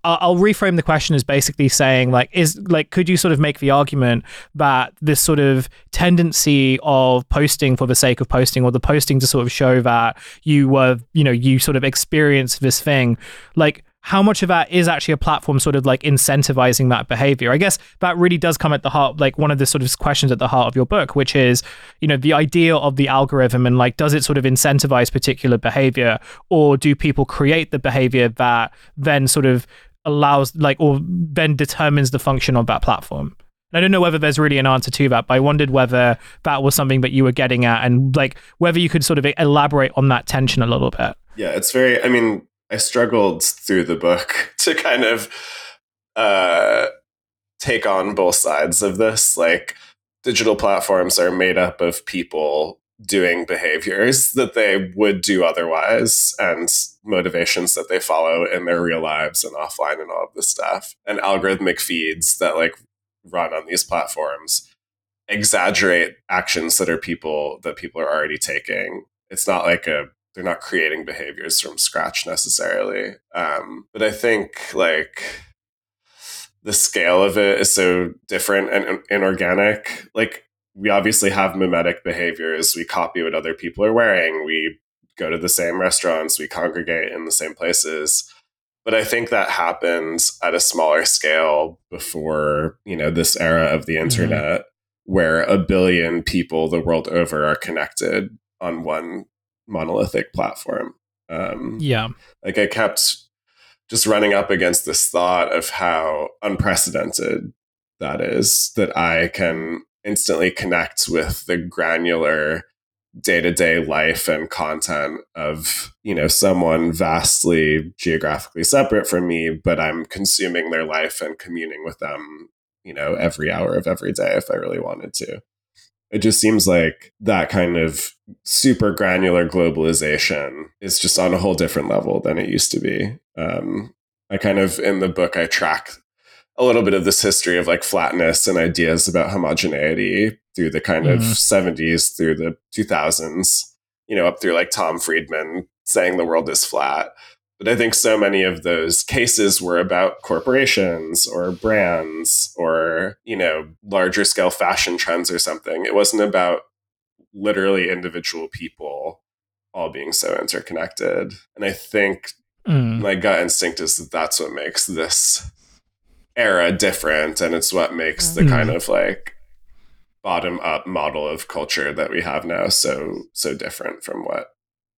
Speaker 1: I'll reframe the question as basically saying like is like could you sort of make the argument that this sort of tendency of posting for the sake of posting or the posting to sort of show that you were you know you sort of experienced this thing like how much of that is actually a platform sort of like incentivizing that behavior? I guess that really does come at the heart, like one of the sort of questions at the heart of your book, which is, you know, the idea of the algorithm and like, does it sort of incentivize particular behavior or do people create the behavior that then sort of allows, like, or then determines the function of that platform? I don't know whether there's really an answer to that, but I wondered whether that was something that you were getting at and like whether you could sort of elaborate on that tension a little bit.
Speaker 3: Yeah, it's very, I mean, I struggled through the book (laughs) to kind of uh, take on both sides of this. Like, digital platforms are made up of people doing behaviors that they would do otherwise and motivations that they follow in their real lives and offline and all of this stuff and algorithmic feeds that like run on these platforms exaggerate actions that are people that people are already taking it's not like a they're not creating behaviors from scratch necessarily. Um, but I think like the scale of it is so different and inorganic. Like we obviously have mimetic behaviors. We copy what other people are wearing. We go to the same restaurants. We congregate in the same places. But I think that happens at a smaller scale before, you know, this era of the mm-hmm. internet mm-hmm. where a billion people the world over are connected on one monolithic platform. Um,
Speaker 1: yeah.
Speaker 3: Like I kept just running up against this thought of how unprecedented that is, that I can instantly connect with the granular day-to-day life and content of you know someone vastly geographically separate from me but i'm consuming their life and communing with them you know every hour of every day if i really wanted to it just seems like that kind of super granular globalization is just on a whole different level than it used to be. Um, I kind of, in the book, I track a little bit of this history of like flatness and ideas about homogeneity through the kind mm-hmm. of 70s through the 2000s, you know, up through like Tom Friedman saying the world is flat. But I think so many of those cases were about corporations or brands or, you know, larger scale fashion trends or something. It wasn't about literally individual people all being so interconnected. And I think mm. my gut instinct is that that's what makes this era different. And it's what makes the mm. kind of like bottom up model of culture that we have now so, so different from what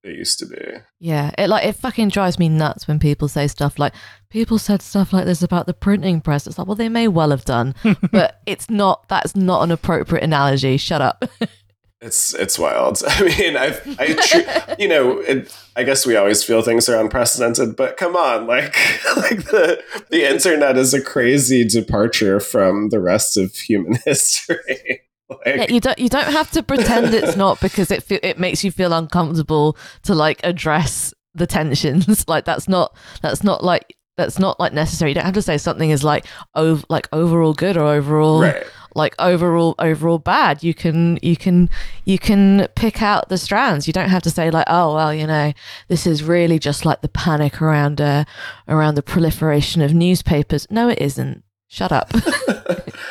Speaker 3: it used to be.
Speaker 2: Yeah, it like it fucking drives me nuts when people say stuff like people said stuff like this about the printing press. It's like, well, they may well have done, (laughs) but it's not. That's not an appropriate analogy. Shut up. (laughs)
Speaker 3: it's it's wild. (laughs) I mean, I've, I tr- you know, it, I guess we always feel things are unprecedented, but come on, like (laughs) like the the internet is a crazy departure from the rest of human (laughs) history.
Speaker 2: Like, yeah, you don't you don't have to pretend it's not because it fe- it makes you feel uncomfortable to like address the tensions. like that's not that's not like that's not like necessary. You don't have to say something is like over like overall good or overall right. Like overall overall bad. You can you can you can pick out the strands. You don't have to say like oh well you know this is really just like the panic around uh around the proliferation of newspapers. No, it isn't. Shut up. (laughs)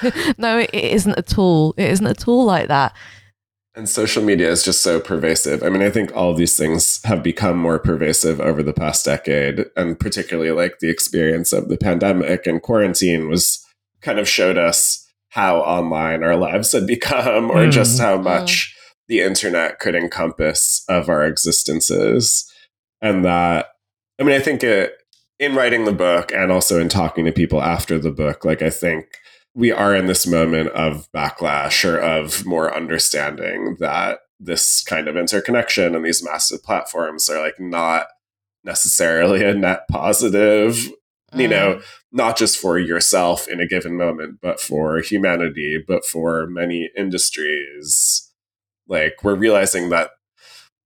Speaker 2: (laughs) no, it isn't at all. It isn't at all like that.
Speaker 3: And social media is just so pervasive. I mean, I think all these things have become more pervasive over the past decade, and particularly like the experience of the pandemic and quarantine was kind of showed us how online our lives had become, or mm. just how much the internet could encompass of our existences. And that, I mean, I think it, in writing the book and also in talking to people after the book, like I think we are in this moment of backlash or of more understanding that this kind of interconnection and these massive platforms are like not necessarily a net positive you know mm. not just for yourself in a given moment but for humanity but for many industries like we're realizing that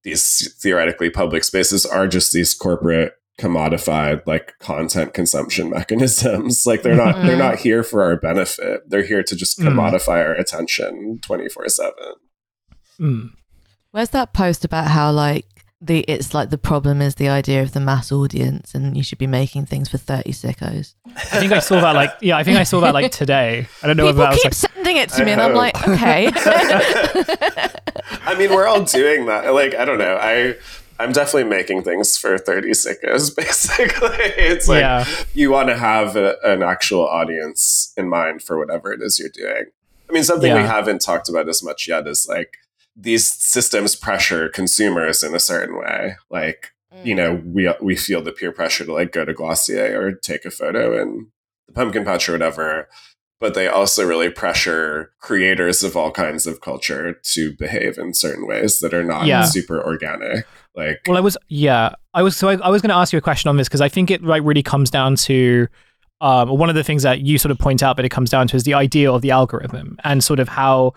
Speaker 3: these theoretically public spaces are just these corporate commodified like content consumption (laughs) mechanisms like they're not mm-hmm. they're not here for our benefit they're here to just mm. commodify mm. our attention 24 7
Speaker 1: mm.
Speaker 2: Where's that post about how like the it's like the problem is the idea of the mass audience and you should be making things for 30 sickos.
Speaker 1: I think I saw that like yeah, I think I saw that like today. I don't know
Speaker 2: People
Speaker 1: if that was
Speaker 2: keep
Speaker 1: like
Speaker 2: sending it to
Speaker 3: I
Speaker 2: me and I'm like, okay. (laughs) (laughs)
Speaker 3: I mean, we're all doing that. Like, I don't know. I I'm definitely making things for 30 sickos, (laughs) basically. It's like
Speaker 1: Yeah.
Speaker 3: you want to have a, an actual audience in mind for whatever it is you're doing. I mean, something we haven't talked about as much yet is like these systems pressure consumers in a certain way. Like, you know, we we feel the peer pressure to like go to Glossier or take a photo in the pumpkin patch or whatever. But they also really pressure creators of all kinds of culture to behave in certain ways that are not
Speaker 1: Yeah.
Speaker 3: super organic. Like,
Speaker 1: Well, I was yeah, I was so I, I was going to ask you a question on this because I think it like really comes down to um, one of the things that you sort of point out, but it comes down to is the idea of the algorithm and sort of how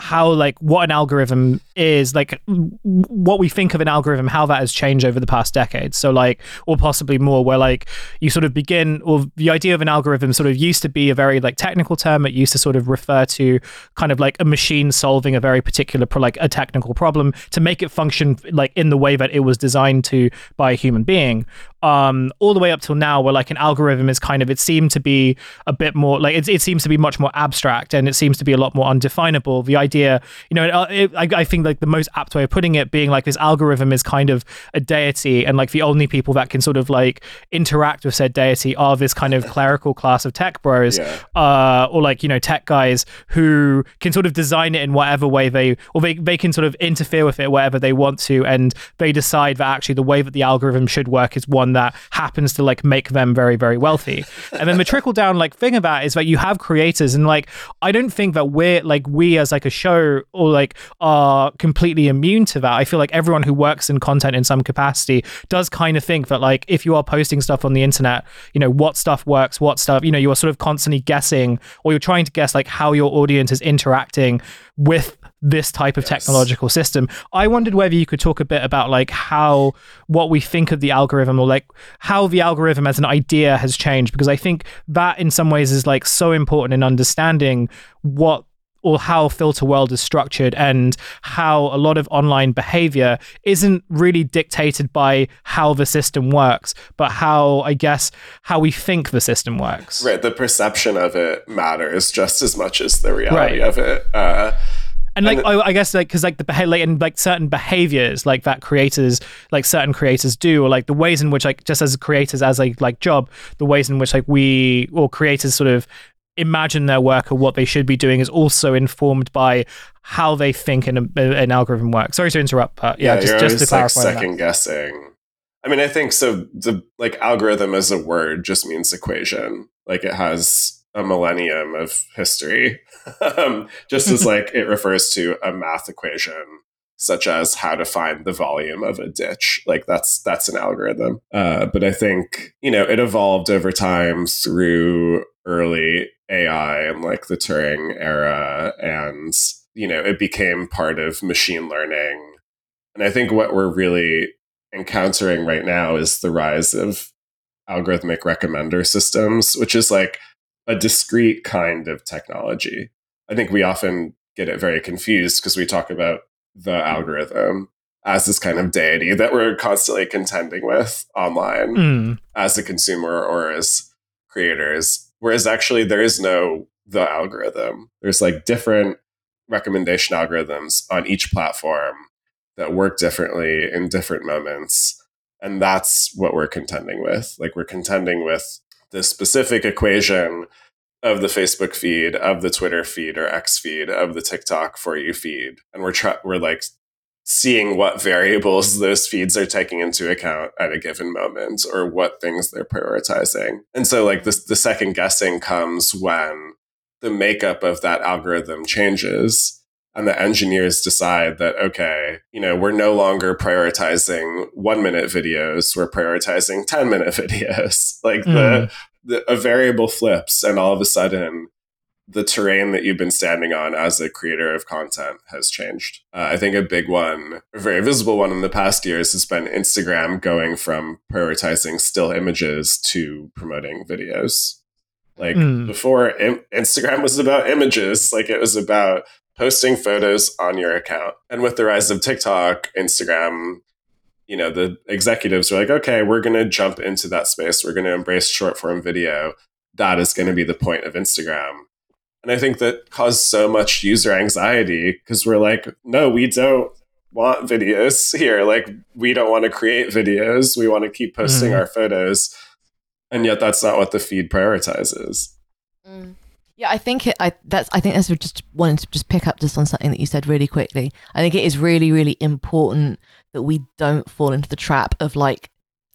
Speaker 1: how like what an algorithm is like what we think of an algorithm how that has changed over the past decade. So like or possibly more where like you sort of begin or the idea of an algorithm sort of used to be a very like technical term. It used to sort of refer to kind of like a machine solving a very particular pro- like a technical problem to make it function like in the way that it was designed to by a human being um all the way up till now where like an algorithm is kind of it seemed to be a bit more like it, it seems to be much more abstract and it seems to be a lot more undefinable the idea you know uh, it, I, I think like the most apt way of putting it being like this algorithm is kind of a deity and like the only people that can sort of like interact with said deity are this kind of clerical class of tech bros
Speaker 3: Yeah.
Speaker 1: uh, or like you know tech guys who can sort of design it in whatever way they or they, they can sort of interfere with it wherever they want to and they decide that actually the way that the algorithm should work is one that happens to like make them very very wealthy. And then the trickle down like thing of that is that you have creators and like i don't think that we're like we as like a show or like are completely immune to that. I feel like everyone who works in content in some capacity does kind of think that like if you are posting stuff on the internet you know what stuff works what stuff you know you are sort of constantly guessing or you're trying to guess like how your audience is interacting with this type of
Speaker 3: Yes.
Speaker 1: technological system i wondered whether you could talk a bit about like how what we think of the algorithm or like how the algorithm as an idea has changed because i think that in some ways is like so important in understanding what or how Filterworld is structured and how a lot of online behavior isn't really dictated by how the system works but how i guess how we think the system works
Speaker 3: right, the perception of it matters just as much as the reality
Speaker 1: Right.
Speaker 3: of it. Uh,
Speaker 1: and like
Speaker 3: And-
Speaker 1: I, I guess like because like the beha- like, and like certain behaviors like that creators like certain creators do or like the ways in which like just as creators as a like job the ways in which like we or creators sort of imagine their work or what they should be doing is also informed by how they think an, an algorithm works sorry to interrupt but yeah, just
Speaker 3: you're
Speaker 1: just to
Speaker 3: always, like
Speaker 1: clarify that.
Speaker 3: second guessing. I mean, I think so. The like algorithm as a word just means equation. Like it has a millennium of history, (laughs) um, just as (laughs) like it refers to a math equation, such as how to find the volume of a ditch. Like that's that's an algorithm. Uh, but I think you know it evolved over time through early AI and like the Turing era, and you know it became part of machine learning. And I think what we're really encountering right now is the rise of algorithmic recommender systems, which is like a discrete kind of technology. I think we often get it very confused because we talk about the algorithm as this kind of deity that we're constantly contending with online
Speaker 1: Mm,
Speaker 3: as a consumer or as creators. Whereas actually, there is no the algorithm. There's like different recommendation algorithms on each platform that work differently in different moments. And that's what we're contending with. Like, we're contending with the specific equation of the Facebook feed, of the Twitter feed or X feed, of the TikTok for you feed. And we're we're like seeing what variables (laughs) those feeds are taking into account at a given moment or what things they're prioritizing. And so like this the second guessing comes when the makeup of that algorithm changes and the engineers decide that okay, you know, we're no longer prioritizing 1 minute videos, we're prioritizing 10 minute (laughs) videos. Like the, the a variable flips and all of a sudden the terrain that you've been standing on as a creator of content has changed. Uh, I think a big one, a very visible one in the past years has been Instagram going from prioritizing still images to promoting videos. Like
Speaker 1: Mm.
Speaker 3: before, Im- Instagram was about images, like it was about posting photos on your account. And with the rise of TikTok, Instagram, you know, the executives were like, okay, we're going to jump into that space. We're going to embrace short form video. That is going to be the point of Instagram. And I think that caused so much user anxiety because we're like, no, we don't want videos (laughs) here. Like, we don't want to create videos. We want to keep posting
Speaker 1: Mm.
Speaker 3: our photos. And yet, that's not what the feed prioritizes.
Speaker 2: Mm. Yeah, I think it. I that's. I think that's just wanted to just pick up just on something that you said really quickly. I think it is really, really important that we don't fall into the trap of like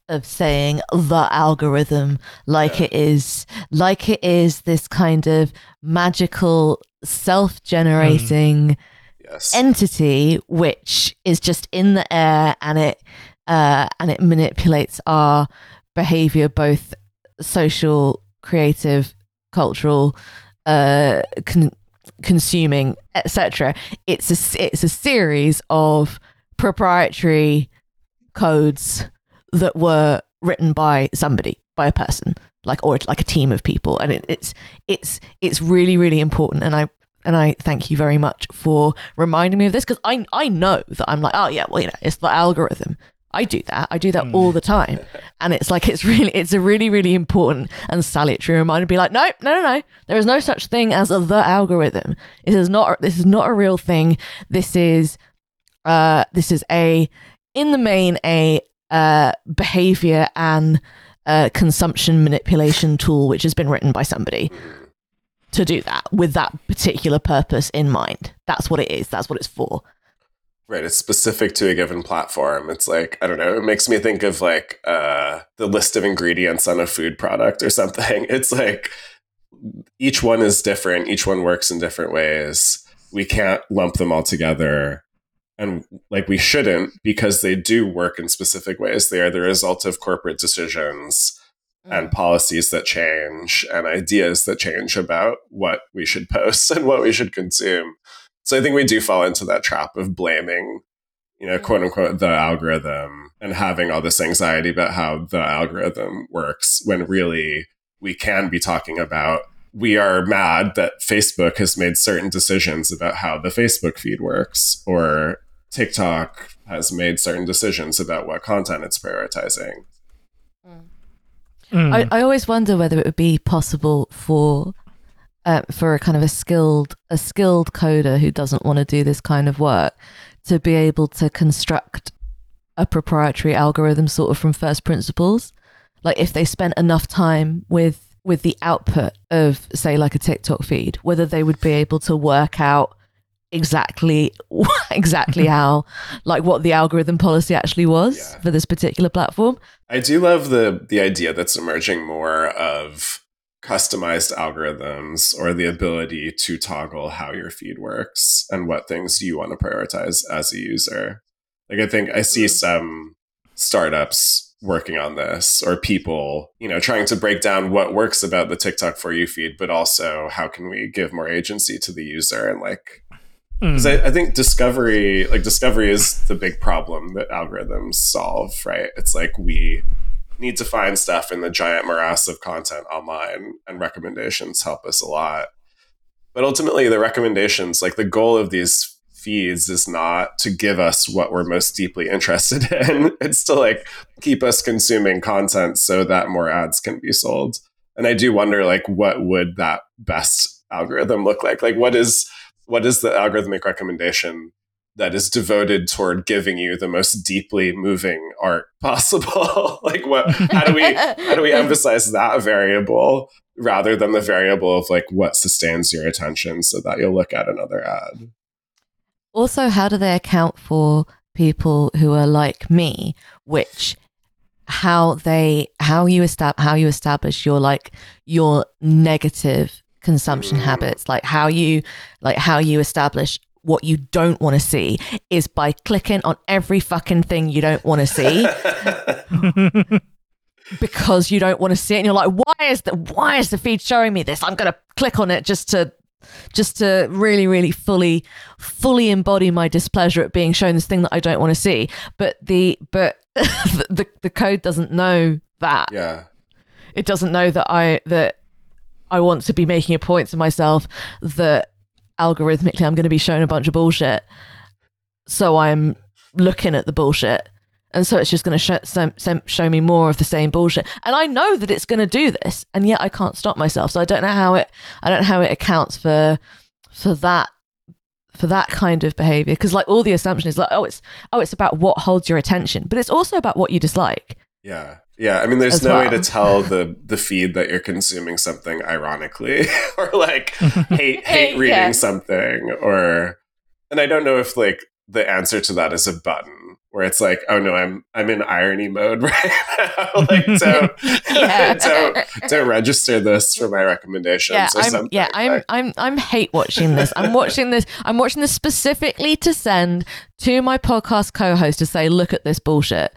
Speaker 2: of saying the algorithm like
Speaker 3: Yeah.
Speaker 2: it is like it is this kind of magical self-generating
Speaker 3: Yes.
Speaker 2: entity which is just in the air and it uh, and it manipulates our behavior both social creative cultural uh, con- consuming etc it's a it's a series of proprietary codes that were written by somebody by a person like or like a team of people. And it, it's it's it's really really important. And i and I thank you very much for reminding me of this because I I know that I'm like oh yeah well you know it's the algorithm I do that I do that all the time and it's like it's really it's a really really important and salutary reminder to be like no no no no there is no such thing as a, the algorithm this is not this is not a real thing this is uh this is a in the main a uh behavior and uh consumption manipulation tool which has been written by somebody to do that with that particular purpose in mind. That's what it is. That's what it's for.
Speaker 3: Right, it's specific to a given platform. It's like, I don't know, it makes me think of like uh, the list of ingredients on a food product or something. (laughs) It's like each one is different, each one works in different ways. We can't lump them all together. And like we shouldn't because they do work in specific ways. They are the result of corporate decisions and policies that change and ideas that change about what we should (laughs) post and what we should consume. So I think we do fall into that trap of blaming, you know, quote unquote, the algorithm and having all this anxiety about how the algorithm works when really we can be talking about we are mad that Facebook has made certain decisions about how the Facebook feed works or TikTok has made certain decisions about what content it's prioritizing.
Speaker 1: Mm.
Speaker 2: I, I always wonder whether it would be possible for uh, for a kind of a skilled a skilled coder who doesn't want to do this kind of work to be able to construct a proprietary algorithm sort of from first principles. Like if they spent enough time with with the output of say like a TikTok feed, whether they would be able to work out exactly (laughs) exactly (laughs) how like what the algorithm policy actually was
Speaker 3: Yeah.
Speaker 2: for this particular platform.
Speaker 3: I do love the the idea that's emerging more of customized algorithms or the ability to toggle how your feed works and what things you want to prioritize as a user. Like I think I see
Speaker 2: Mm.
Speaker 3: some startups working on this or people, you know, trying to break down what works about the TikTok for you feed, but also how can we give more agency to the user and like
Speaker 1: Mm.
Speaker 3: because I, I think discovery, like discovery, is the big problem that algorithms solve. Right? It's like we need to find stuff in the giant morass of content online, and recommendations help us a lot. But ultimately, the recommendations, like the goal of these feeds, is not to give us what we're most deeply interested (laughs) in. It's to like keep us consuming content so that more ads can be sold. And I do wonder, like, what would that best algorithm look like? Like, what is what is the algorithmic recommendation that is devoted toward giving you the most deeply moving art (laughs) possible (laughs) like what how do we how do we emphasize that variable rather than the variable of like what sustains your attention so that you'll look at another ad
Speaker 2: Also, how do they account for people who are like me, which how they how you estab- how you establish your like your negative consumption
Speaker 3: Mm.
Speaker 2: habits, like how you like how you establish what you don't want to see is by clicking on every fucking thing you don't want to see. (laughs) Because you don't want to see it and you're like why is the why is the feed showing me this? I'm going to click on it just to just to really really fully fully embody my displeasure at being shown this thing that i don't want to see. But the but (laughs) the the code doesn't know that.
Speaker 3: Yeah.
Speaker 2: It doesn't know that i that i want to be making a point to myself that algorithmically I'm going to be shown a bunch of bullshit. So I'm looking at the bullshit. And so it's just going to show, show, show me more of the same bullshit. And I know that it's going to do this, and yet I can't stop myself. So I don't know how it I don't know how it accounts for for that for that kind of behavior because like all the assumption is like oh it's oh it's about what holds your attention but it's also about what you dislike
Speaker 3: yeah yeah i mean there's
Speaker 2: As
Speaker 3: no way to tell the (laughs) the feed that you're consuming something ironically (laughs) or like (laughs) hate hate reading
Speaker 2: Yeah.
Speaker 3: something or and i don't know if like the answer to that is a button where it's like oh no i'm i'm in irony mode (laughs) right now. (laughs) Like don't
Speaker 2: Yeah. (laughs)
Speaker 3: don't don't register this for my recommendations
Speaker 2: yeah
Speaker 3: or
Speaker 2: i'm
Speaker 3: something.
Speaker 2: yeah i'm
Speaker 3: Like,
Speaker 2: i'm i'm hate watching this. I'm watching this i'm watching this specifically to send to my podcast co-host to say look at this bullshit.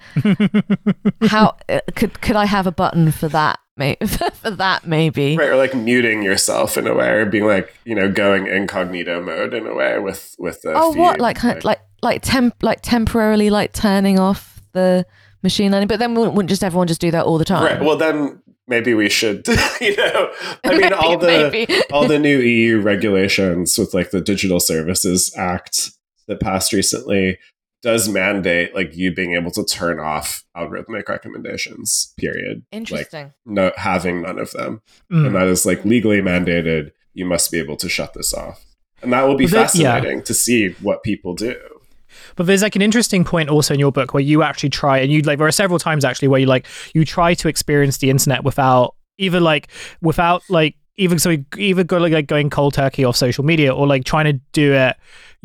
Speaker 2: How uh, could could i have a button for that May- (laughs) for that maybe
Speaker 3: right or like muting yourself in a way or being like you know going incognito mode in a way with with the
Speaker 2: oh what
Speaker 3: feed.
Speaker 2: like like like temp like temporarily like turning off the machine learning but then wouldn't, just everyone just do that all the time
Speaker 3: Right. Well, then maybe we should. (laughs) you know, I (laughs) mean, all the all the new EU regulations with like the Digital Services Act that passed recently does mandate like you being able to turn off algorithmic recommendations. Period. Like
Speaker 2: interesting
Speaker 3: no having none of them,
Speaker 1: Mm.
Speaker 3: and that is like legally mandated. You must be able to shut this off, and that will be
Speaker 1: Well, that- yeah.
Speaker 3: fascinating to see what people do.
Speaker 1: But there's like an interesting point also in your book where you actually try, and you like there are several times actually where you like you try to experience the internet without either like without like even so either go like, like going cold turkey off social media or like trying to do it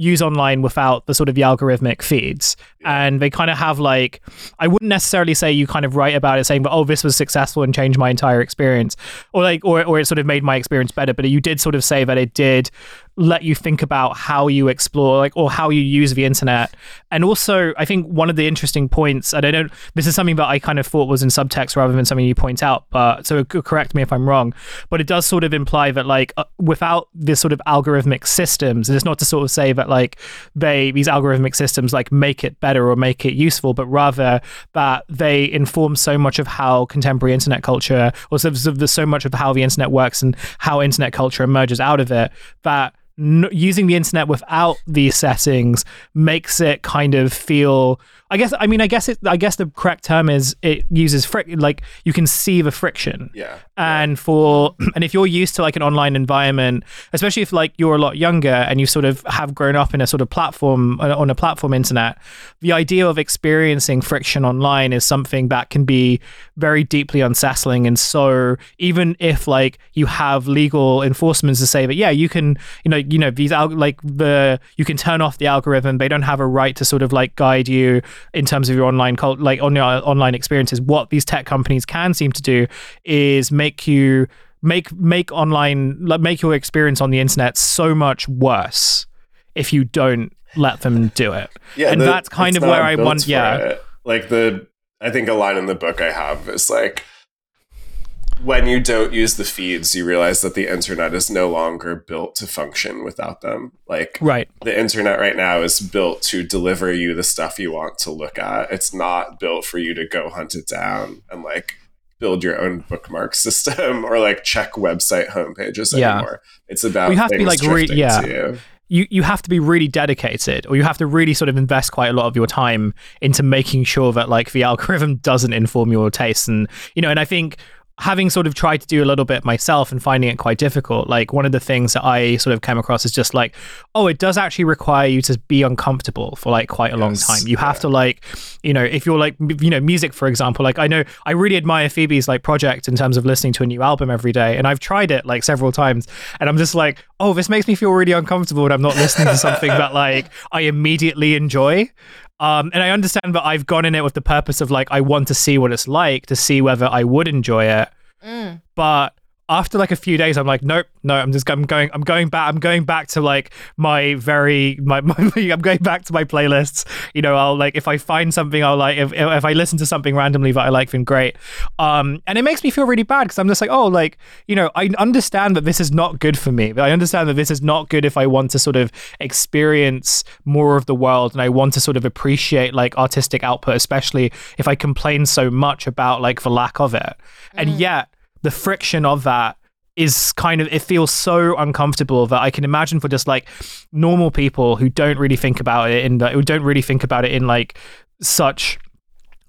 Speaker 1: use online without the sort of the algorithmic feeds. And they kind of have like i wouldn't necessarily say you kind of write about it saying that, oh this was successful and changed my entire experience or like or, or it sort of made my experience better but you did sort of say that it did let you think about how you explore like or how you use the internet. And also i think one of the interesting points and i don't this is something that i kind of thought was in subtext rather than something you point out but so correct me if i'm wrong but it does sort of imply that like uh, without this sort of algorithmic systems and it's not to sort of say that like they these algorithmic systems like make it better or make it useful but rather that they inform so much of how contemporary internet culture or so, so, much of how the internet works and how internet culture emerges out of it that using the internet without these settings makes it kind of feel i guess i mean i guess it i guess the correct term is it uses fric like you can see the friction
Speaker 3: Yeah.
Speaker 1: and for (clears throat) and if you're used to like an online environment especially if like you're a lot younger and you sort of have grown up in a sort of platform on a platform internet the idea of experiencing friction online is something that can be very deeply unsettling and so even if like you have legal enforcements to say that yeah you can you know you know these al- like the you can turn off the algorithm they don't have a right to sort of like guide you in terms of your online cult like on your online experiences what these tech companies can seem to do is make you make make online like make your experience on the internet so much worse if you don't let them do it (laughs)
Speaker 3: Yeah,
Speaker 1: and
Speaker 3: the-
Speaker 1: that's kind of where I want- yeah.
Speaker 3: it. Like the I think a line in the book I have is like when you don't use the feeds, you realize that the internet is no longer built to function without them. Like
Speaker 1: right
Speaker 3: the internet right now is built to deliver you the stuff you want to look at. It's not built for you to go hunt it down and like build your own bookmark (laughs) system or like check website homepages
Speaker 1: Yeah.
Speaker 3: anymore. It's about
Speaker 1: Well, you have to be, like, re- yeah.
Speaker 3: you.
Speaker 1: you you have to be really dedicated or you have to really sort of invest quite a lot of your time into making sure that like the algorithm (laughs) doesn't inform your tastes and you know and i think having sort of tried to do a little bit myself and finding it quite difficult like one of the things that i sort of came across is just like oh it does actually require you to be uncomfortable for like quite a long time. You have
Speaker 3: yeah.
Speaker 1: to like you know if you're like you know music for example like i know i really admire phoebe's like project in terms of listening to a new album every day and i've tried it like several times and i'm just like oh this makes me feel really uncomfortable when i'm not listening to something (laughs) that like i immediately enjoy um, and I understand that I've gone in it with the purpose of like I want to see what it's like to see whether I would enjoy it.
Speaker 2: Mm.
Speaker 1: But after like a few days, I'm like, nope, no, I'm just I'm going I'm going back I'm going back to like my very my, (laughs) my I'm going back to my playlists. You know, I'll like if I find something I'll like if if I listen to something randomly that I like, then great. Um, and it makes me feel really bad because I'm just like, oh, like you know, I understand that this is not good for me. I understand that this is not good if I want to sort of experience more of the world and I want to sort of appreciate like artistic output, especially if I complain so much about like the lack of it. And yet the friction of that is kind of it feels so uncomfortable that I can imagine for just like normal people who don't really think about it in the, who don't really think about it in like such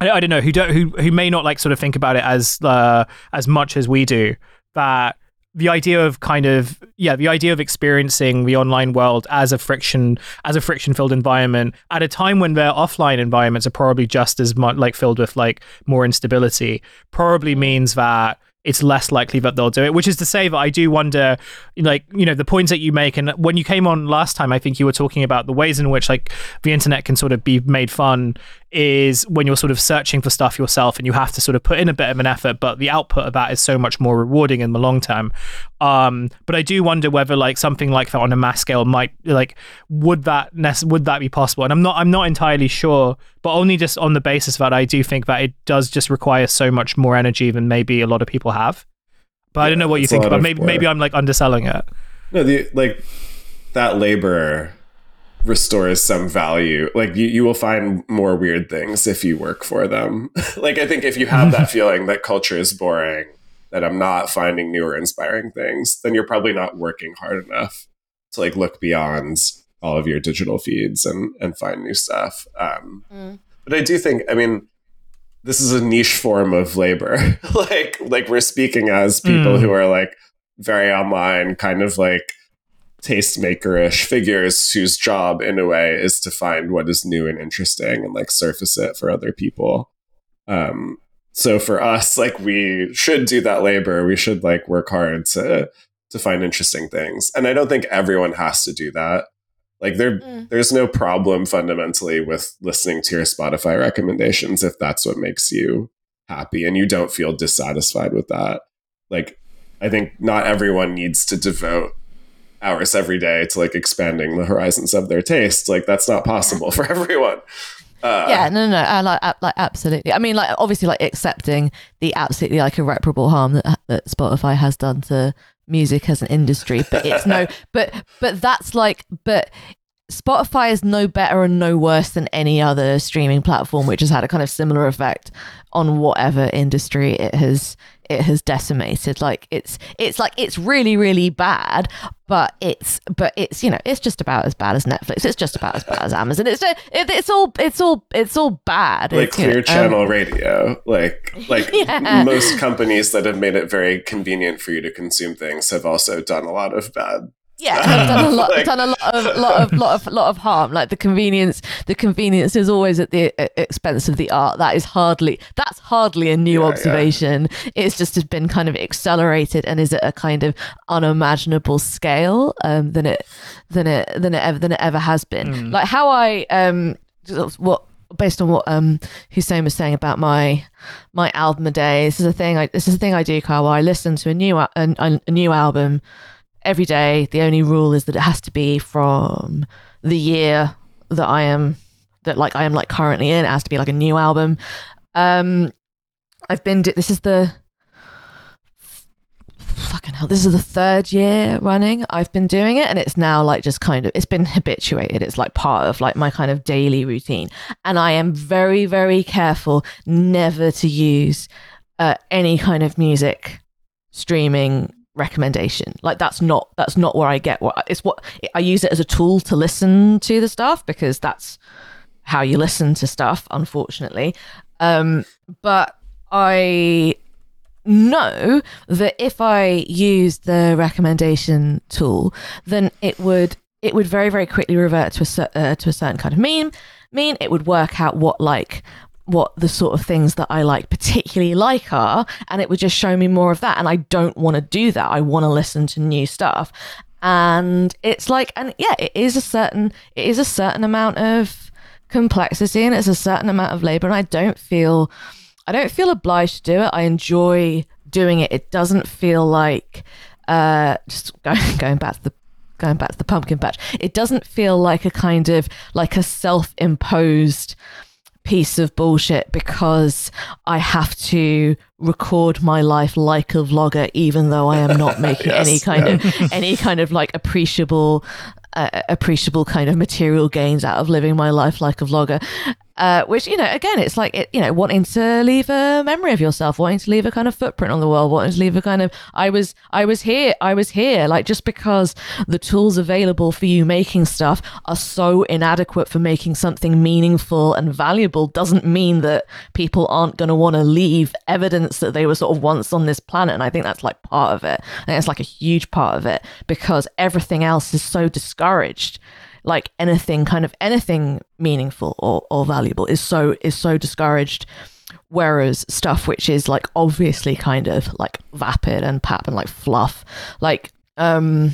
Speaker 1: I, I don't know who don't who who may not like sort of think about it as uh, as much as we do that the idea of kind of yeah the idea of experiencing the online world as a friction as a friction filled environment at a time when their offline environments are probably just as much like filled with like more instability probably means that it's less likely that they'll do it which is to say that i do wonder like you know the points that you make. And when you came on last time i think you were talking about the ways in which like the internet can sort of be made fun is when you're sort of searching for stuff yourself and you have to sort of put in a bit of an effort but the output of that is so much more rewarding in the long term. Um but i do wonder whether like something like that on a mass scale might like would that nece- would that be possible? And i'm not i'm not entirely sure but only just on the basis of that i do think that it does just require so much more energy than maybe a lot of people have. But i don't know what you think about maybe
Speaker 3: work.
Speaker 1: maybe i'm like underselling it.
Speaker 3: No, the like that labor restores some value. Like you, you will find more weird things if you work for them. (laughs) like I think if you have that (laughs) feeling that culture is boring, that I'm not finding new or inspiring things, then you're probably not working hard enough to like look beyond all of your digital feeds and and find new stuff. Um,
Speaker 2: Mm.
Speaker 3: But I do think, I mean, this is a niche form of labor. (laughs) like like we're speaking as people
Speaker 1: Mm.
Speaker 3: who are like very online, kind of like tastemaker-ish figures whose job in a way is to find what is new and interesting and like surface it for other people. Um so for us, like we should do that labor. We should like work hard to to find interesting things. And I don't think everyone has to do that. Like there
Speaker 2: Mm.
Speaker 3: there's no problem fundamentally with listening to your Spotify recommendations if that's what makes you happy and you don't feel dissatisfied with that. Like I think not everyone needs to devote hours every day to like expanding the horizons of their taste. Like that's not possible for (laughs) everyone. Uh,
Speaker 2: yeah, no, no, no. I like, like absolutely. I mean, like obviously, like accepting the absolutely like irreparable harm that that Spotify has done to music as an industry, but it's no, (laughs) but but that's like, but Spotify is no better and no worse than any other streaming platform, which has had a kind of similar effect on whatever industry it has it has decimated. Like it's it's like it's really really bad, but it's but it's you know it's just about as bad as Netflix. It's just about as bad as Amazon. It's it, it's all it's all it's all bad.
Speaker 3: like
Speaker 2: It's, you know,
Speaker 3: clear
Speaker 2: um,
Speaker 3: channel radio like like (laughs)
Speaker 2: Yeah.
Speaker 3: most companies that have made it very convenient for you to consume things have also done a lot of bad
Speaker 2: Yeah, (laughs) I've done a lot,
Speaker 3: Like-
Speaker 2: done a lot of, lot of, lot of, lot of harm. Like the convenience, the convenience is always at the uh, expense of the art. That is hardly, that's hardly a new
Speaker 3: Yeah, yeah.
Speaker 2: observation. It's just has been kind of accelerated and is at a kind of unimaginable scale um, than it, than it, than it ever, than it ever has been.
Speaker 1: Mm.
Speaker 2: Like how I, um, what based on what um Hussein was saying about my my album a day. This is a thing. I this is a thing I do, Kyle. Where I listen to a new a, a new album every day. The only rule is that it has to be from the year that I am that like I am like currently in. It has to be like a new album. Um, I've been. This is the fucking hell. This is the third year running. I've been doing it, and it's now like just kind of. It's been habituated. It's like part of like my kind of daily routine, and I am very very careful never to use uh, any kind of music streaming recommendation. Like that's not that's not where i get what it's what i use it as a tool to listen to the stuff because that's how you listen to stuff unfortunately. Um but i know that if i use the recommendation tool then it would it would very very quickly revert to a uh, to a certain kind of meme mean it would work out what like what the sort of things that I like particularly like are, and it would just show me more of that. And I don't want to do that. I want to listen to new stuff. And it's like, and yeah, it is a certain, it is a certain amount of complexity and it's a certain amount of labor. And I don't feel, I don't feel obliged to do it. I enjoy doing it. It doesn't feel like, uh, just (laughs) going, going back to the going back to the pumpkin patch it doesn't feel like a kind of like a self-imposed piece of bullshit because I have to record my life like a vlogger, even though I am not (laughs) making
Speaker 3: Yes,
Speaker 2: any kind
Speaker 3: yeah.
Speaker 2: of any kind of like appreciable, uh, appreciable kind of material gains out of living my life like a vlogger. Uh, which you know again it's like it, you know wanting to leave a memory of yourself wanting to leave a kind of footprint on the world wanting to leave a kind of i was i was here i was here. Like just because the tools available for you making stuff are so inadequate for making something meaningful and valuable doesn't mean that people aren't going to want to leave evidence that they were sort of once on this planet. And i think that's like part of it. And it's like a huge part of it because everything else is so discouraged like anything kind of anything meaningful or, or valuable is so is so discouraged. Whereas stuff which is like obviously kind of like vapid and pap and like fluff like um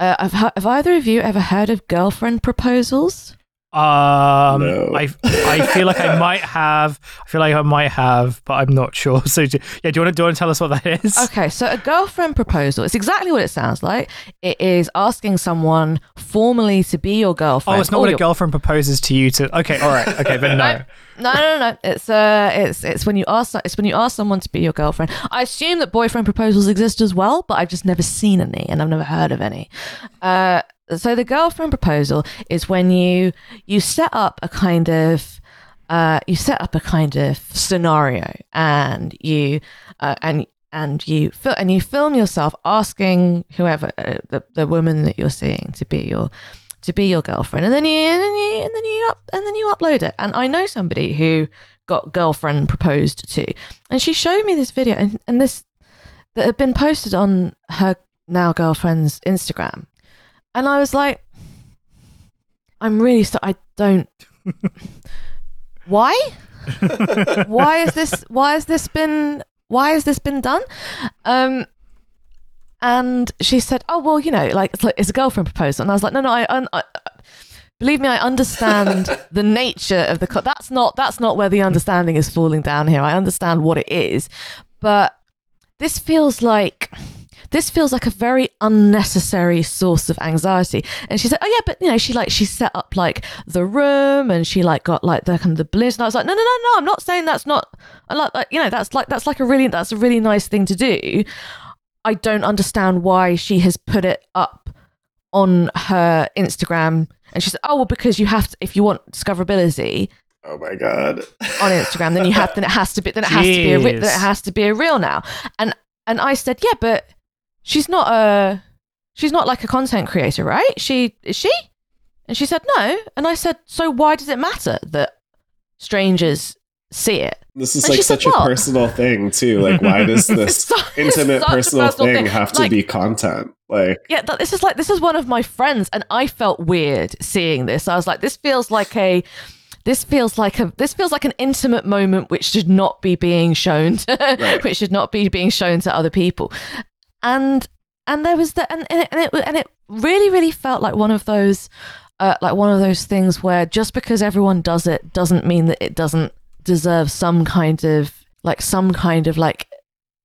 Speaker 2: uh, have, have either of you ever heard of girlfriend proposals
Speaker 1: Um,
Speaker 3: No.
Speaker 1: I I feel like I (laughs) might have. I feel like I might have, but I'm not sure. (laughs) So do, yeah, do you want to do you want to tell us what that is?
Speaker 2: Okay, so a girlfriend proposal. It's exactly what it sounds like. It is asking someone formally to be your girlfriend.
Speaker 1: Oh, it's not
Speaker 2: or
Speaker 1: when a girlfriend proposes to you to. Okay, all right, okay, but no. (laughs)
Speaker 2: No, no, no, no. It's uh, it's it's when you ask it's when you ask someone to be your girlfriend. I assume that boyfriend proposals exist as well, but I've just never seen any, and I've never heard of any. Uh, so the girlfriend proposal is when you you set up a kind of uh, you set up a kind of scenario, and you uh, and and you fil- and you film yourself asking whoever uh, the the woman that you're seeing to be your to be your girlfriend, and then you and then you and then you up and then you upload it. And I know somebody who got girlfriend proposed to, and she showed me this video and, and this that had been posted on her now girlfriend's Instagram, and I was like, I'm really so I don't. (laughs) Why? (laughs) why is this? Why has this been? Why has this been done? Um, and she said, "Oh well, you know, like it's like it's a girlfriend proposal." And I was like, "No, no, I, I, I believe me, I understand the nature of the. Co- that's not that's not where the understanding is falling down here. I understand what it is, but this feels like." This feels like a very unnecessary source of anxiety. And she said, "Oh yeah, but you know, she like she set up like the room, and she like got like the kind of the balloons." And I was like, "No, no, no, no! I'm not saying that's not. I like, like you know, that's like that's like a really that's a really nice thing to do. I don't understand why she has put it up on her Instagram. And she said, "Oh well, because you have to if you want discoverability
Speaker 3: Oh my god.
Speaker 2: on Instagram, then you have then it has to be then it has to be a then it has to be a reel now." And and I said, "Yeah, but she's not a she's not like a content creator, right? She is she?" And she said, "No." And I said, "So why does it matter that strangers see it?"
Speaker 3: This is
Speaker 2: And
Speaker 3: like
Speaker 2: she said
Speaker 3: such a personal thing too. Like why (laughs) does this
Speaker 2: so-
Speaker 3: intimate
Speaker 2: such a
Speaker 3: personal, thing, have to be content? Like
Speaker 2: yeah th- this is like this is one of my friends and i felt weird seeing this i was like this feels like a this feels like a this feels like an intimate moment which should not be being shown to,
Speaker 3: Right. (laughs)
Speaker 2: which should not be being shown to other people and and there was that and, and, it, and it and it really really felt like one of those uh, like one of those things where just because everyone does it doesn't mean that it doesn't deserve some kind of like some kind of like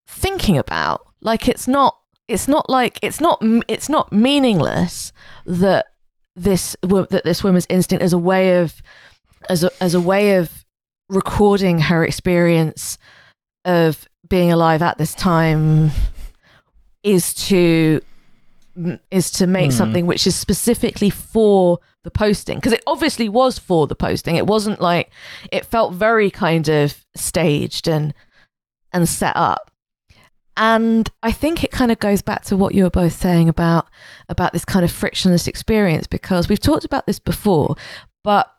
Speaker 2: thinking about. Like it's not it's not like it's not it's not meaningless that this that this woman's instinct is a way of as a, as a way of recording her experience of being alive at this time is to is to make
Speaker 1: Hmm.
Speaker 2: something which is specifically for the posting. Because it obviously was for the posting. It wasn't like it felt very kind of staged and and set up. And i think it kind of goes back to what you were both saying about about this kind of frictionless experience because we've talked about this before but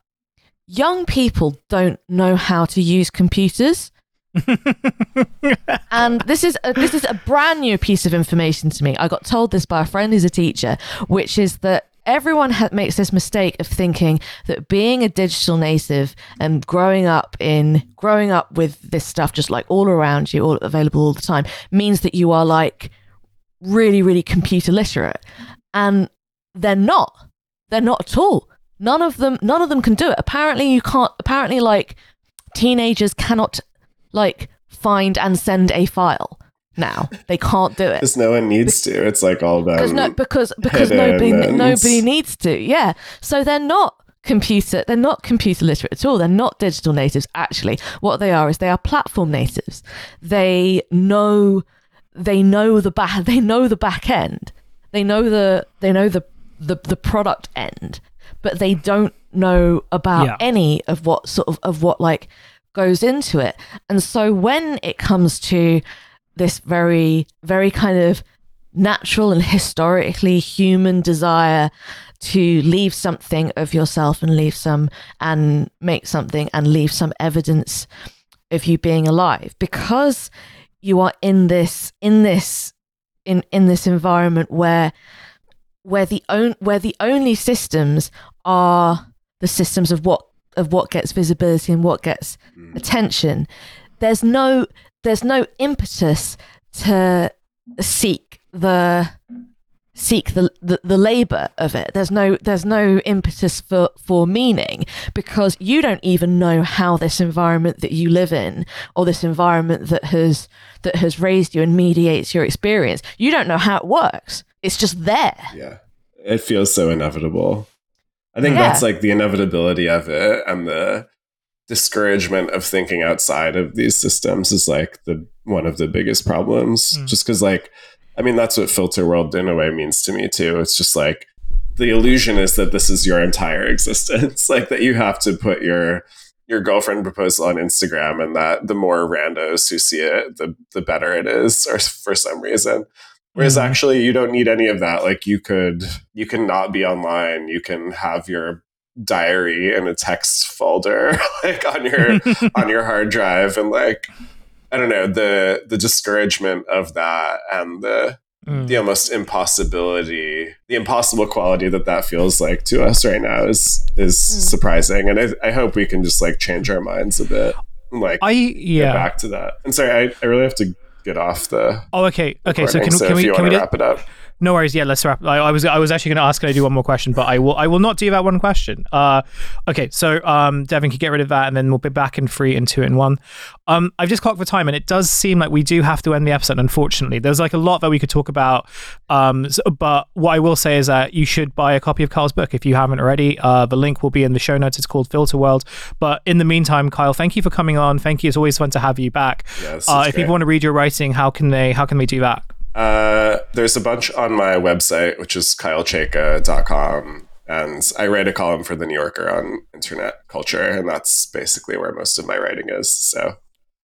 Speaker 2: young people don't know how to use computers (laughs) and this is a, this is a brand new piece of information to me. I got told this by a friend who's a teacher, which is that everyone ha- makes this mistake of thinking that being a digital native and growing up in growing up with this stuff just like all around you, all available all the time, means that you are like really, really computer literate, and they're not. They're not at all. None of them. None of them can do it. Apparently, you can't. Apparently, like teenagers cannot like find and send a file now. They can't do it
Speaker 3: because no one needs to. It's like all done.
Speaker 2: because no, because because
Speaker 3: hidden
Speaker 2: nobody
Speaker 3: and-
Speaker 2: nobody needs to. Yeah, so they're not computer they're not computer literate at all they're not digital natives actually what they are is they are platform natives they know they know the back (laughs) they know the back end they know the they know the the, the product end but they don't know about
Speaker 1: Yeah.
Speaker 2: any of what sort of of what like goes into it. And so when it comes to this very very kind of natural and historically human desire to leave something of yourself and leave some and make something and leave some evidence of you being alive because you are in this in this in in this environment where where the on, where the only systems are the systems of what of what gets visibility and what gets
Speaker 3: Mm.
Speaker 2: attention there's no there's no impetus to seek the seek the, the the labor of it there's no there's no impetus for for meaning because you don't even know how this environment that you live in or this environment that has that has raised you and mediates your experience you don't know how it works it's just there
Speaker 3: Yeah. It feels so inevitable. I think
Speaker 2: Yeah.
Speaker 3: that's like the inevitability of it and the discouragement of thinking outside of these systems is like the one of the biggest problems.
Speaker 1: Mm.
Speaker 3: Just because like I mean that's what Filterworld in a way means to me too. It's just like the illusion is that this is your entire (laughs) existence. like that you have to put your your girlfriend proposal on Instagram and that the more randos who see it, the the better it is, or for some reason. Whereas
Speaker 1: Mhm.
Speaker 3: actually you don't need any of that. Like you could you can not be online. You can have your diary in a text folder (laughs) like on your (laughs) on your hard drive and like I don't know, the the discouragement of that and the
Speaker 1: Mm.
Speaker 3: the almost impossibility, the impossible quality that that feels like to us right now is is
Speaker 2: Mm.
Speaker 3: surprising, and I, I hope we can just like change our minds a bit, and, like
Speaker 1: I
Speaker 3: get
Speaker 1: yeah.
Speaker 3: back to that. And sorry, I, I really have to get off the.
Speaker 1: Oh, okay. Okay. So can, can we can we
Speaker 3: wrap it up?
Speaker 1: No worries. Yeah, let's wrap. I, I was I was actually going to ask. Can I do one more question? But I will. I will not do that one question. Uh, okay. So um, Devin can get rid of that, and then we'll be back in three and two and one. Um, I've just clocked the time, and it does seem like we do have to end the episode. Unfortunately, there's like a lot that we could talk about. Um, s- but what I will say is that you should buy a copy of Kyle's book if you haven't already. Uh, the link will be in the show notes. It's called Filterworld. But in the meantime, Kyle, thank you for coming on. Thank you. It's always fun to have you back.
Speaker 3: Yeah,
Speaker 1: Uh, if
Speaker 3: great.
Speaker 1: people want to read your writing, how can they? How can they do that?
Speaker 3: Uh, there's a bunch on my website, which is kylechayka.com. And I write a column for The New Yorker on internet culture, and that's basically where most of my writing is. So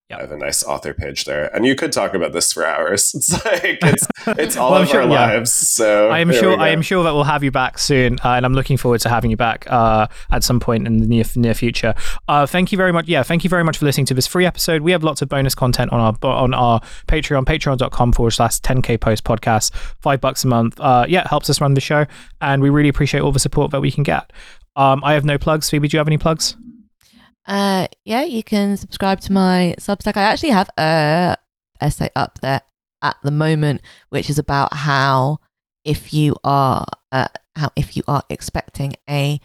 Speaker 1: Yep.
Speaker 3: I have a nice author page there. And you could talk about this for hours. (laughs) It's like it's (laughs) it's all
Speaker 1: Well,
Speaker 3: of
Speaker 1: sure-
Speaker 3: our
Speaker 1: yeah.
Speaker 3: lives. So
Speaker 1: I am sure. I am sure that we'll have you back soon, uh, and I'm looking forward to having you back uh, at some point in the near near future. Uh, thank you very much. Yeah, thank you very much for listening to this free episode. We have lots of bonus content on our on our Patreon, patreon.com forward slash 10k post podcast. Five bucks a month. Uh, yeah, it helps us run the show, and we really appreciate all the support that we can get. Um, I have no plugs. Phoebe, do you have any plugs?
Speaker 2: Uh, yeah, you can subscribe to my Substack. I actually have a essay up there at the moment, which is about how if you are uh, how if you are expecting a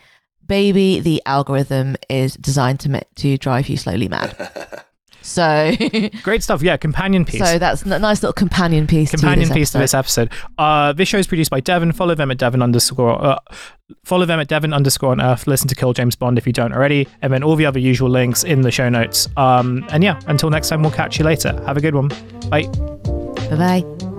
Speaker 2: baby, the algorithm is designed to to drive you slowly mad. (laughs) So, (laughs)
Speaker 1: Great stuff. Yeah, companion piece.
Speaker 2: so that's a nice little companion piece.
Speaker 1: companion
Speaker 2: to this
Speaker 1: piece to this episode. Uh, this show is produced by Devon. Follow them at Devon underscore. Uh, follow them at Devon underscore on Earth. Listen to Kill James Bond if you don't already, and then all the other usual links in the show notes. Um, and yeah, until next time, we'll catch you later. Have a good one. Bye.
Speaker 2: Bye bye.